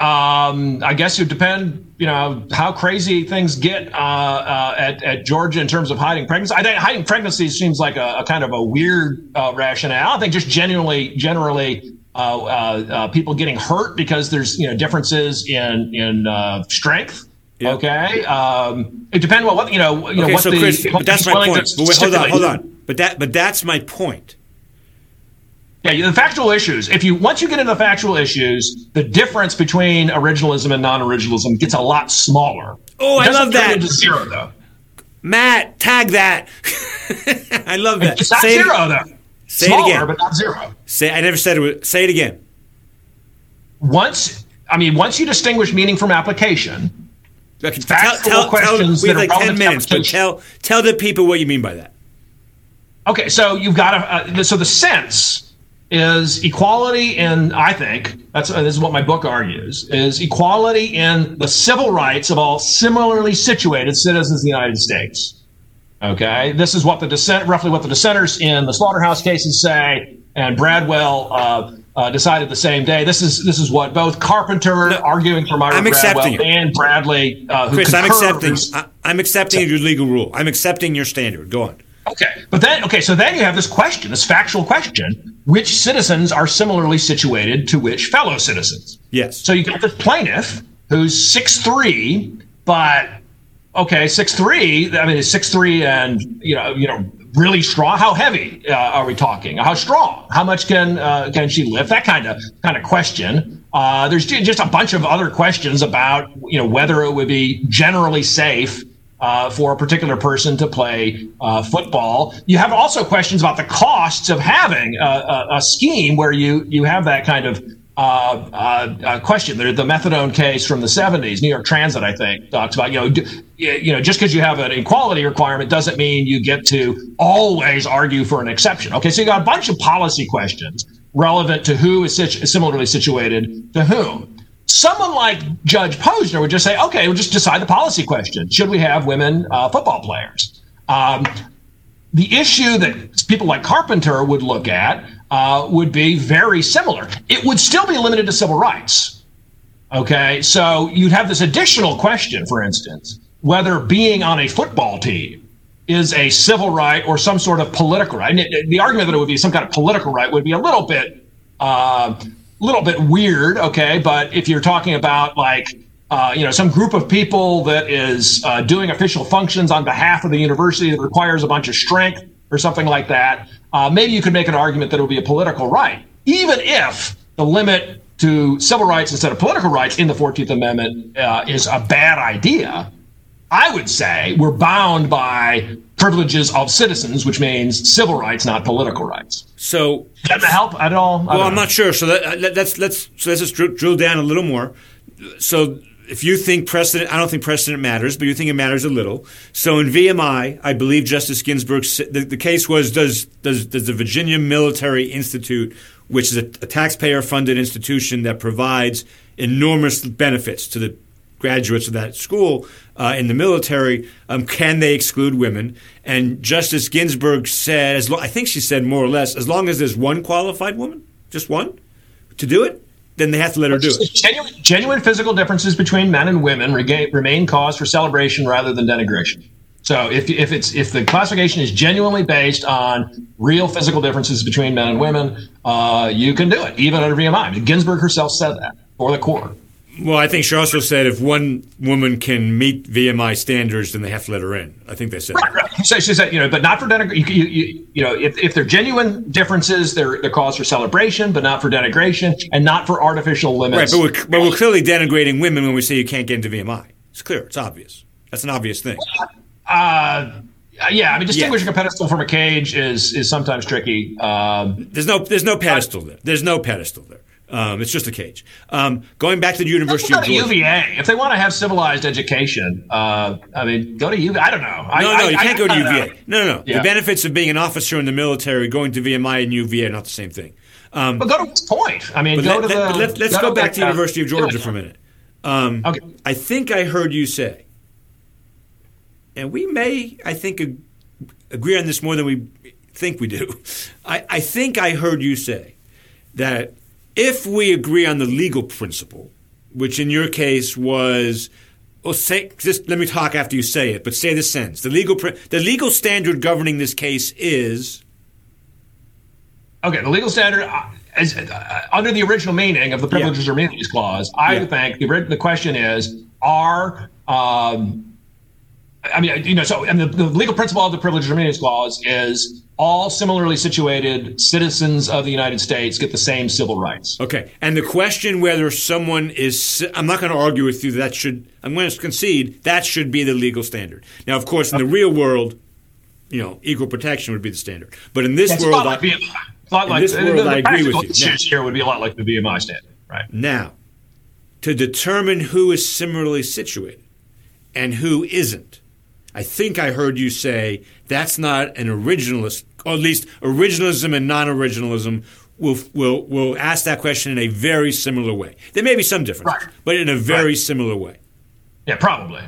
Um, I guess it would depend, you know, how crazy things get uh, uh, at, at Georgia in terms of hiding pregnancy. I think hiding pregnancies seems like a, a kind of a weird uh, rationale. I think just genuinely, generally, uh, uh, uh, people getting hurt because there's you know differences in in uh, strength. Yeah. Okay, um, it depends on what you know. You know Okay, what so the, Chris, but that's my point. But wait, hold on, hold on. But that, but that's my point. Yeah, the factual issues. If you once you get into the factual issues, the difference between originalism and non-originalism gets a lot smaller. Oh, I love that. Zero though. Matt, tag that. I love that. It's not Say zero though. Say it again. but not zero. Say, I never said it. Say it again. Once, I mean, once you distinguish meaning from application, Okay, Factual questions we have that are like ten minutes, but tell tell the people what you mean by that. Okay, so you've got to. Uh, so the sense is equality in. I think that's uh, this is what my book argues: is equality in the civil rights of all similarly situated citizens of the United States. Okay, this is what the dissent, roughly what the dissenters in the slaughterhouse cases say, and Bradwell uh, uh, decided the same day. This is this is what both Carpenter arguing for Myra I'm Bradwell and Bradley, uh, who Chris, I'm accepting. I, I'm accepting your legal rule. I'm accepting your standard. Go on. Okay, but then okay, so then you have this question, this factual question: which citizens are similarly situated to which fellow citizens? Yes. So you got this plaintiff who's six three, but okay, six three. I mean, six three, and you know, you know, really strong. How heavy uh, are we talking? How strong? How much can uh, can she lift? That kind of kind of question. Uh, there's just a bunch of other questions about you know whether it would be generally safe uh, for a particular person to play uh, football. You have also questions about the costs of having a, a, a scheme where you you have that kind of uh, uh, uh, question. The, the methadone case from the 70s, New York Transit, I think, talks about you know do, you know just because you have an equality requirement doesn't mean you get to always argue for an exception. Okay, so you got a bunch of policy questions relevant to who is situ- similarly situated to whom. Someone like Judge Posner would just say, okay, we'll just decide the policy question. Should we have women uh, football players? Um, the issue that people like Carpenter would look at uh, would be very similar. It would still be limited to civil rights. Okay, so you'd have this additional question, for instance, whether being on a football team is a civil right or some sort of political right. It- the argument that it would be some kind of political right would be a little bit, uh, little bit weird. Okay, but if you're talking about like uh, you know, some group of people that is uh, doing official functions on behalf of the university that requires a bunch of strength or something like that, uh, maybe you could make an argument that it would be a political right, even if the limit to civil rights instead of political rights in the 14th Amendment uh, is a bad idea. I would say we're bound by privileges of citizens, which means civil rights, not political rights. So, Does that help at all? I well, I'm know. not sure. So that, let- let's let's so let's just drill, drill down a little more. So, if you think precedent, I don't think precedent matters, but you think it matters a little. So, in VMI, I believe Justice Ginsburg. The, the case was: Does does does the Virginia Military Institute, which is a, a taxpayer-funded institution that provides enormous benefits to the graduates of that school uh, in the military, um, can they exclude women? And Justice Ginsburg said, as lo- I think she said more or less, as long as there's one qualified woman, just one, to do it, then they have to let her do it. Genuine, genuine physical differences between men and women rega- remain cause for celebration rather than denigration. So if, if it's if the classification is genuinely based on real physical differences between men and women, uh, you can do it even under VMI. Ginsburg herself said that. for the court. Well, I think she also said if one woman can meet VMI standards, then they have to let her in. I think they said right, right. So she said, you know, but not for denigration. You, you, you, know, if, if they're genuine differences, they're, they're cause for celebration, but not for denigration and not for artificial limits. Right, but we're, but we're clearly denigrating women when we say you can't get into VMI. It's clear. It's obvious. That's an obvious thing. Uh, yeah, I mean, distinguishing yeah. a pedestal from a cage is is sometimes tricky. Um, there's no there's no pedestal there. There's no pedestal there. Um, it's just a cage. Um, going back to the University of Georgia. UVA. If they want to have civilized education, uh, I mean, go to UVA. I don't know. I, no, no, I, you can't I, go to UVA. Know. No, no, no. Yeah. The benefits of being an officer in the military, going to VMI and UVA are not the same thing. Um, but go to West Point. I mean, go let, to the. Let, us go, go back to the University of Georgia for a minute. Um, okay. I think I heard you say, and we may, I think, agree on this more than we think we do. I, I think I heard you say that if we agree on the legal principle, which in your case was, well, say, just let me talk after you say it, but say the sentence. The legal, the legal standard governing this case is. Okay, the legal standard, uh, is, uh, under the original meaning of the Privileges yeah. or Immunities Clause, I yeah. think the, the question is are. Um, I mean, you know, so and the, the legal principle of the Privileges or Immunities Clause is all similarly situated citizens of the United States get the same civil rights. Okay. And the question whether someone is, I'm not going to argue with you that should, I'm going to concede that should be the legal standard. Now, of course, in the real world, you know, equal protection would be the standard. But in this world, like, I, in like, this world, I agree with you. Now, here would be a lot like the VMI standard, right? Now, to determine who is similarly situated and who isn't, I think I heard you say that's not an originalist, or at least originalism and non-originalism will will will ask that question in a very similar way. There may be some difference, right. but in a very right. similar way. Yeah, probably.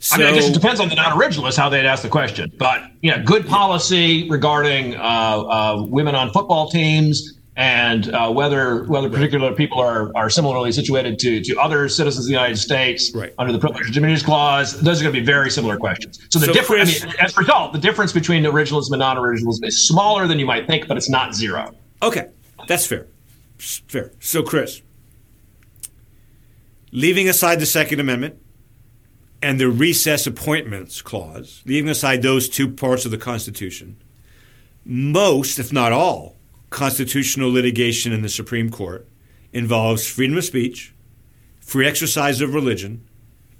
So, I mean, I guess it depends on the non-originalist how they'd ask the question. But yeah, good policy regarding uh, uh, women on football teams, and uh, whether whether particular people are, are similarly situated to, to other citizens of the United States right. under the Privileged Immunities Clause, those are going to be very similar questions. So the so difference, I mean, as a result, the difference between originalism and non-originalism is smaller than you might think, but it's not zero. Okay, that's fair. Fair. So, Chris, leaving aside the Second Amendment and the Recess Appointments Clause, leaving aside those two parts of the Constitution, most, if not all, constitutional litigation in the Supreme Court involves freedom of speech, free exercise of religion,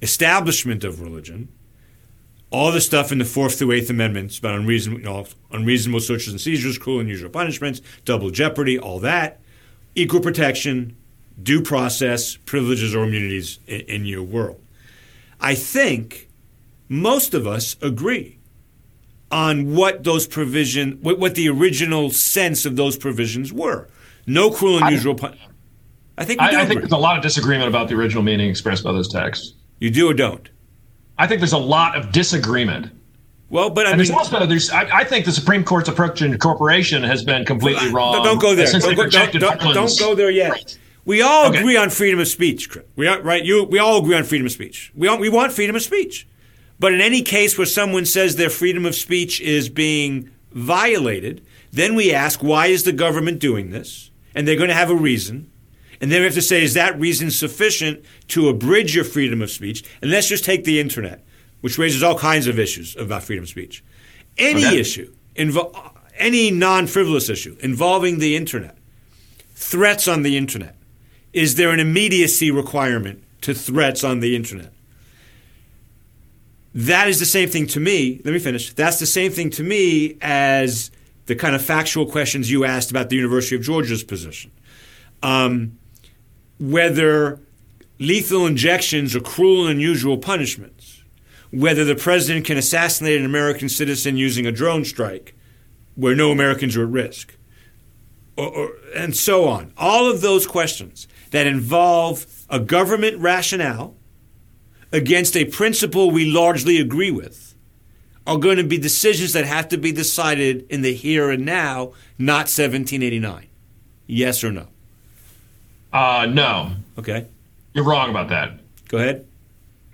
establishment of religion, all the stuff in the Fourth through Eighth Amendments about unreasonable, you know, unreasonable searches and seizures, cruel and unusual punishments, double jeopardy, all that, equal protection, due process, privileges or immunities in, in your world. I think most of us agree on what those provision, what, what the original sense of those provisions were. No cruel and unusual punishment. I think I, I think there's a lot of disagreement about the original meaning expressed by those texts. You do or don't? I think there's a lot of disagreement. Well, but I and mean, there's also there's I, I, think the Supreme Court's approach to incorporation has been completely wrong. Don't go there. Don't, go, don't, don't, don't, go there yet. Right. We all okay. agree on freedom of speech. We are, right? You, we all agree on freedom of speech. We all, we want freedom of speech. But in any case where someone says their freedom of speech is being violated, then we ask, why is the government doing this? And they're going to have a reason. And then we have to say, is that reason sufficient to abridge your freedom of speech? And let's just take the internet, which raises all kinds of issues about freedom of speech. Any okay. issue, invo- any non frivolous issue involving the internet, threats on the internet, is there an immediacy requirement to threats on the internet? That is the same thing to me. Let me finish. That's the same thing to me as the kind of factual questions you asked about the University of Georgia's position. Um, whether lethal injections are cruel and unusual punishments, whether the president can assassinate an American citizen using a drone strike where no Americans are at risk, or, or, and so on. All of those questions that involve a government rationale against a principle we largely agree with are going to be decisions that have to be decided in the here and now, not 1789. Yes or no? Uh, no. Okay. You're wrong about that. Go ahead.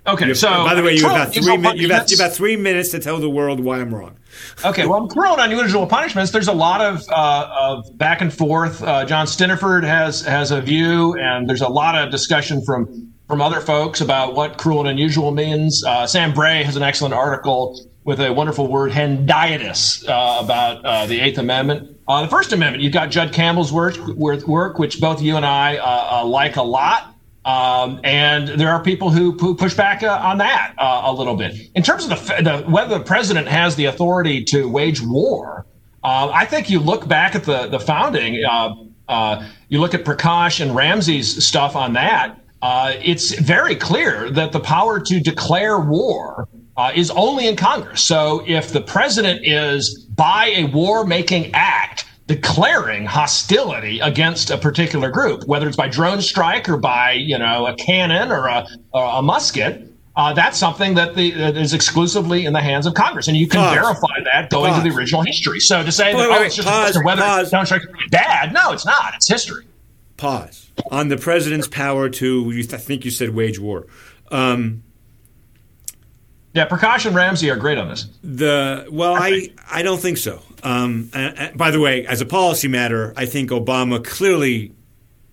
Okay, so by the way, you have got three minutes. You've got, you've three minutes to tell the world why I'm wrong. okay, well, I'm grown and unusual punishments. There's a lot of uh, of back and forth. Uh, John Stinneford has has a view, and there's a lot of discussion from from other folks about what cruel and unusual means. Uh, Sam Bray has an excellent article with a wonderful word, hendiadys, uh, about uh, the Eighth Amendment. Uh, the First Amendment, you've got Jud Campbell's work, work which both you and I like a lot. Um, and there are people who, who push back uh, on that uh, a little bit. In terms of the, the, whether the president has the authority to wage war, uh, I think you look back at the the founding. Uh, uh, you look at Prakash and Ramsey's stuff on that. Uh, it's very clear that the power to declare war is only in Congress. So if the president is by a war-making act declaring hostility against a particular group, whether it's by drone strike or by you know a cannon or a, or a musket. Uh, that's something that, the, that is exclusively in the hands of Congress, and you can pause. verify that going pause. to the original history. So to say wait, that wait, oh, it's just pause, whether pause. drone strike is bad, no, it's not. It's history. Pause on the president's power to. You th- I think you said wage war. Um, yeah, Prakash and Ramsey are great on this. The well, I I don't think so. Um, and, and by the way, as a policy matter, I think Obama clearly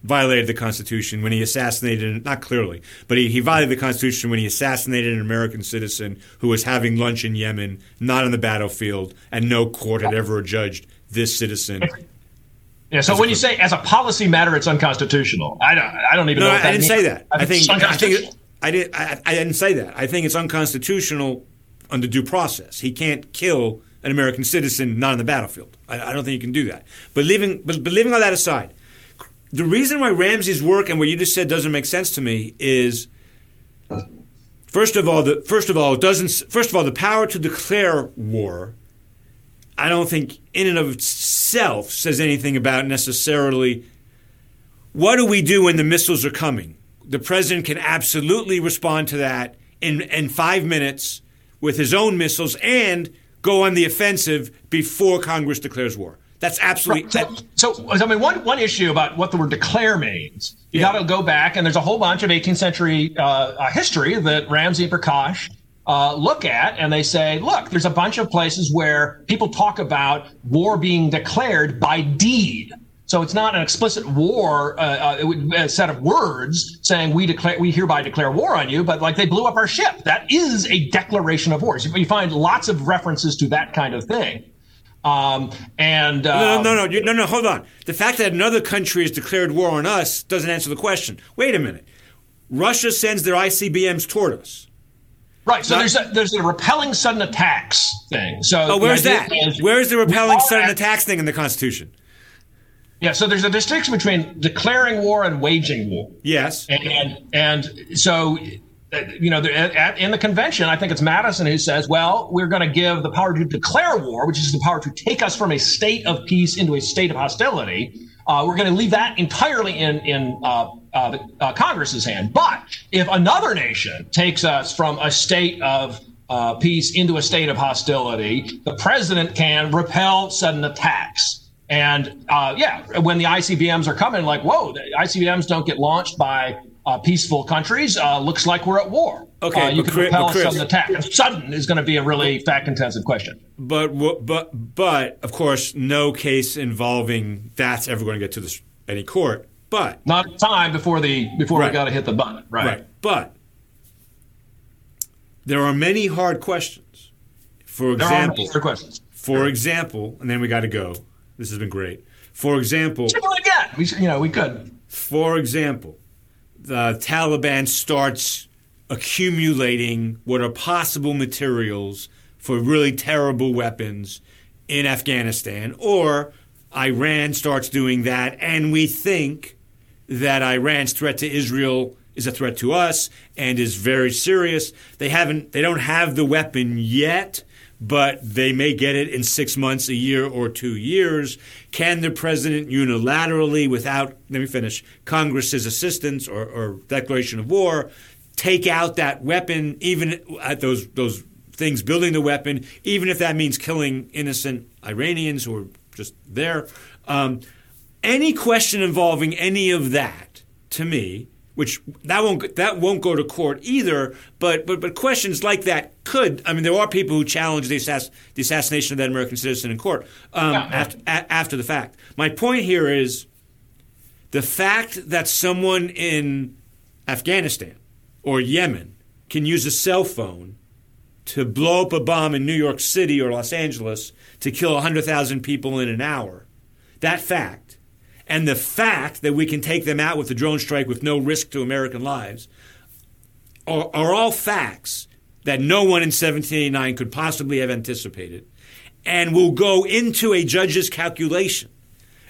violated the Constitution when he assassinated, not clearly, but he, he violated the Constitution when he assassinated an American citizen who was having lunch in Yemen, not on the battlefield, and no court had ever judged this citizen. Yeah. So when you say as a policy matter, it's unconstitutional, I don't. I don't even no, know. I didn't means. say that. I think. I think. I, did, I, I didn't say that. I think it's unconstitutional under due process. He can't kill an American citizen not on the battlefield. I, I don't think you can do that. But leaving, but, but leaving all that aside, the reason why Ramsey's work and what you just said doesn't make sense to me is, first of all, the first of all, it doesn't. First of all, the power to declare war, I don't think in and of itself says anything about necessarily. What do we do when the missiles are coming? the president can absolutely respond to that in, in five minutes with his own missiles and go on the offensive before Congress declares war. That's absolutely. So, so, I mean, one one issue about what the word declare means, you yeah. got to go back, and there's a whole bunch of 18th century uh, uh, history that Ramsey Prakash uh, look at, and they say, look, there's a bunch of places where people talk about war being declared by deed. So it's not an explicit war, uh, uh, a set of words saying we declare, we hereby declare war on you, but like they blew up our ship. That is a declaration of war. So you find lots of references to that kind of thing. Um, and uh, no, no, no, no, no, no, hold on. The fact that another country has declared war on us doesn't answer the question. Wait a minute. Russia sends their ICBMs toward us. Right. So Not, there's a, there's a repelling sudden attacks thing. So oh, where's that? Is, where's the repelling sudden attacks thing in the Constitution? Yeah, so there's a distinction between declaring war and waging war. Yes. And and, so you know, at, in the convention, I think it's Madison who says, well, we're going to give the power to declare war, which is the power to take us from a state of peace into a state of hostility. Uh, we're going to leave that entirely in in uh, uh, the, uh, Congress's hand. But if another nation takes us from a state of uh, peace into a state of hostility, the president can repel sudden attacks. And uh, yeah, when the ICBMs are coming, like, whoa, the ICBMs don't get launched by uh, peaceful countries. Uh, looks like we're at war. Okay, uh, you can Chris, repel a sudden attack. And sudden is going to be a really fact-intensive question. But but but of course, no case involving that's ever going to get to this, any court. But not time before the before right. we got to hit the button. Right. Right. But there are many hard questions. For example, hard questions. For example, and then we got to go. This has been great. For example, we you know we could. For example, the Taliban starts accumulating what are possible materials for really terrible weapons in Afghanistan, or Iran starts doing that, and we think that Iran's threat to Israel is a threat to us and is very serious. They haven't, they don't have the weapon yet but they may get it in six months, a year, or two years. Can the president unilaterally, without, let me finish, Congress's assistance or, or declaration of war, take out that weapon, even at those, those things building the weapon, even if that means killing innocent Iranians who are just there? Um, any question involving any of that, to me, which that won't that won't go to court either. But but but questions like that could. I mean, there are people who challenge the, assass- the assassination of that American citizen in court um, Yeah. after a, after the fact. My point here is the fact that someone in Afghanistan or Yemen can use a cell phone to blow up a bomb in New York City or Los Angeles to kill 100,000 people in an hour. That fact, and the fact that we can take them out with a drone strike with no risk to American lives, are, are all facts that no one in 1789 could possibly have anticipated, and will go into a judge's calculation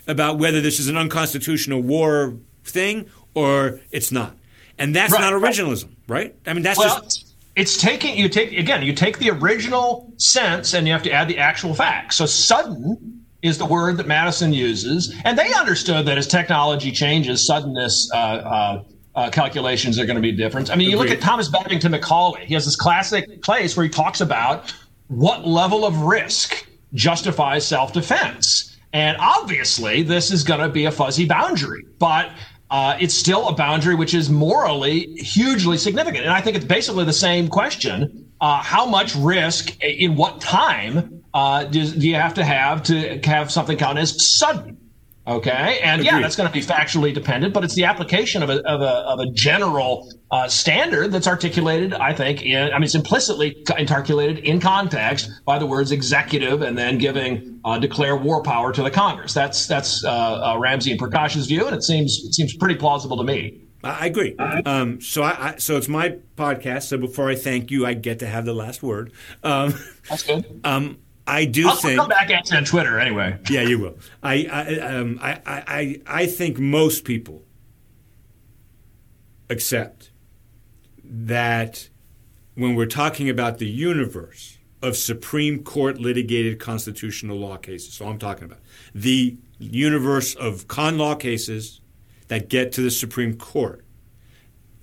about whether this is an unconstitutional war thing or it's not. And that's Right, not originalism, right? I mean, that's Well, just. it's taking you take again. You take the original sense and you have to add the actual facts. So sudden is the word that Madison uses, and they understood that as technology changes, suddenness. Uh, uh, uh, calculations are going to be different. I mean, you look at Thomas Babington Macaulay. He has this classic place where he talks about what level of risk justifies self-defense, and obviously, this is going to be a fuzzy boundary, but uh, it's still a boundary which is morally hugely significant. And I think it's basically the same question: uh, How much risk, in what time, uh, do, do you have to have to have something count as sudden? Okay, and yeah, that's going to be factually dependent, but it's the application of a of a, of a general uh, standard that's articulated. I think, in, I mean, it's implicitly articulated in context by the words executive and then giving uh, declare war power to the Congress. That's that's uh, uh, Ramsey and Prakash's view, and it seems it seems pretty plausible to me. I I agree. Um, so I, I so it's my podcast. So before I thank you, I get to have the last word. Um, That's good. um, I do think. I'll come back at you on Twitter anyway. Yeah, you will. I I, um, I I I I think most people accept that when we're talking about the universe of Supreme Court litigated constitutional law cases, so I'm talking about the universe of con law cases that get to the Supreme Court,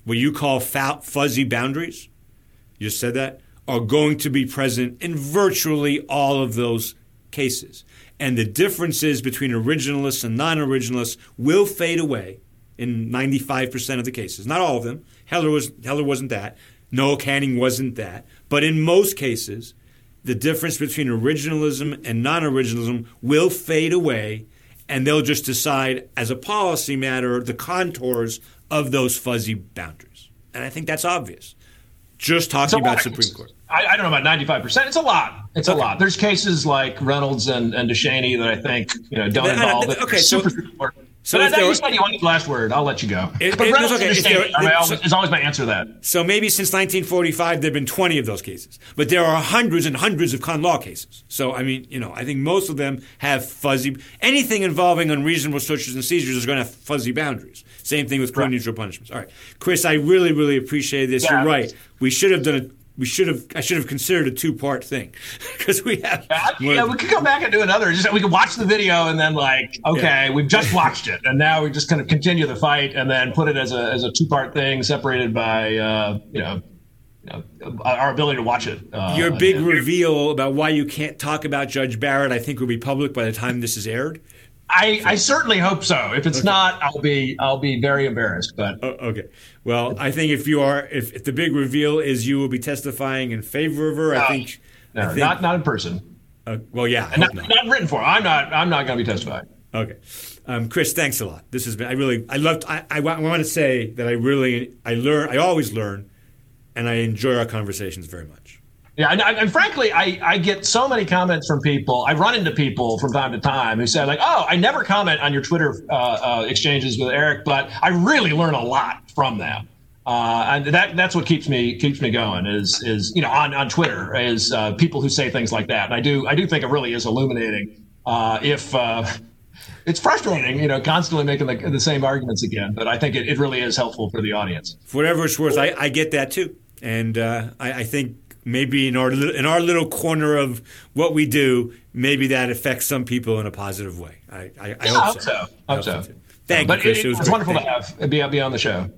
what you call fuzzy boundaries, you just said that, are going to be present in virtually all of those cases. And the differences between originalists and non originalists will fade away in 95% of the cases. Not all of them. Heller, was, Heller wasn't that. Noel Canning wasn't that. But in most cases, the difference between originalism and non originalism will fade away, and they'll just decide, as a policy matter, the contours of those fuzzy boundaries. And I think that's obvious. Just talking So about Supreme Court. I, I don't know about ninety five percent. It's a lot. It's a lot. There's cases like Reynolds and, and DeShaney that I think you know don't uh, involve. it. okay, so- super, super so but if there you said you wanted the last word. I'll let you go. It- but Reynolds okay. there- DeShaney so- always- is always my answer to that. So maybe since 1945 there have been 20 of those cases, but there are hundreds and hundreds of con law cases. So I mean, you know, I think most of them have fuzzy. Anything involving unreasonable searches and seizures is going to have fuzzy boundaries. Same thing with criminal neutral punishments. All right, Chris, I really, really appreciate this. Yeah. You're right. We should have done it. We should have. I should have considered a two part thing because we have. I- yeah, we could come back and do another. Just we could watch the video and then like, okay, we've just watched it, and now we just kind of continue the fight and then put it as a as a two part thing, separated by uh, you know. You know, our ability to watch it. Uh, Your big reveal about why you can't talk about Judge Barrett, I think, will be public by the time this is aired. I, I certainly hope so. If it's not, I'll be I'll be very embarrassed. But Oh, okay. Well, I think if you are, if, if the big reveal is you will be testifying in favor of her, I think. no, I think not not in person. uh, well, yeah. Not, not. not written for. I'm not. I'm not going to be testifying. Okay, um, Chris, thanks a lot. This has been. I really. I loved. I, I, I want to say that I really. I learn. I always learn, and I enjoy our conversations very much. Yeah, and, and frankly, I, I get so many comments from people. I run into people from time to time who say like, "Oh, I never comment on your Twitter uh, uh, exchanges with Eric, but I really learn a lot from them." Uh, and that that's what keeps me keeps me going is is you know on, on Twitter is uh, people who say things like that. And I do I do think it really is illuminating. Uh, if uh, it's frustrating, you know, constantly making the, the same arguments again, but I think it, it really is helpful for the audience. For whatever it's worth, I, I get that too, and I, I think maybe in our little, in our little corner of what we do, maybe that affects some people in a positive way. I, I, I Yeah, hope, I hope so. I hope so. Thank but you, Chris. it, It was wonderful Thank to have be, be on the show.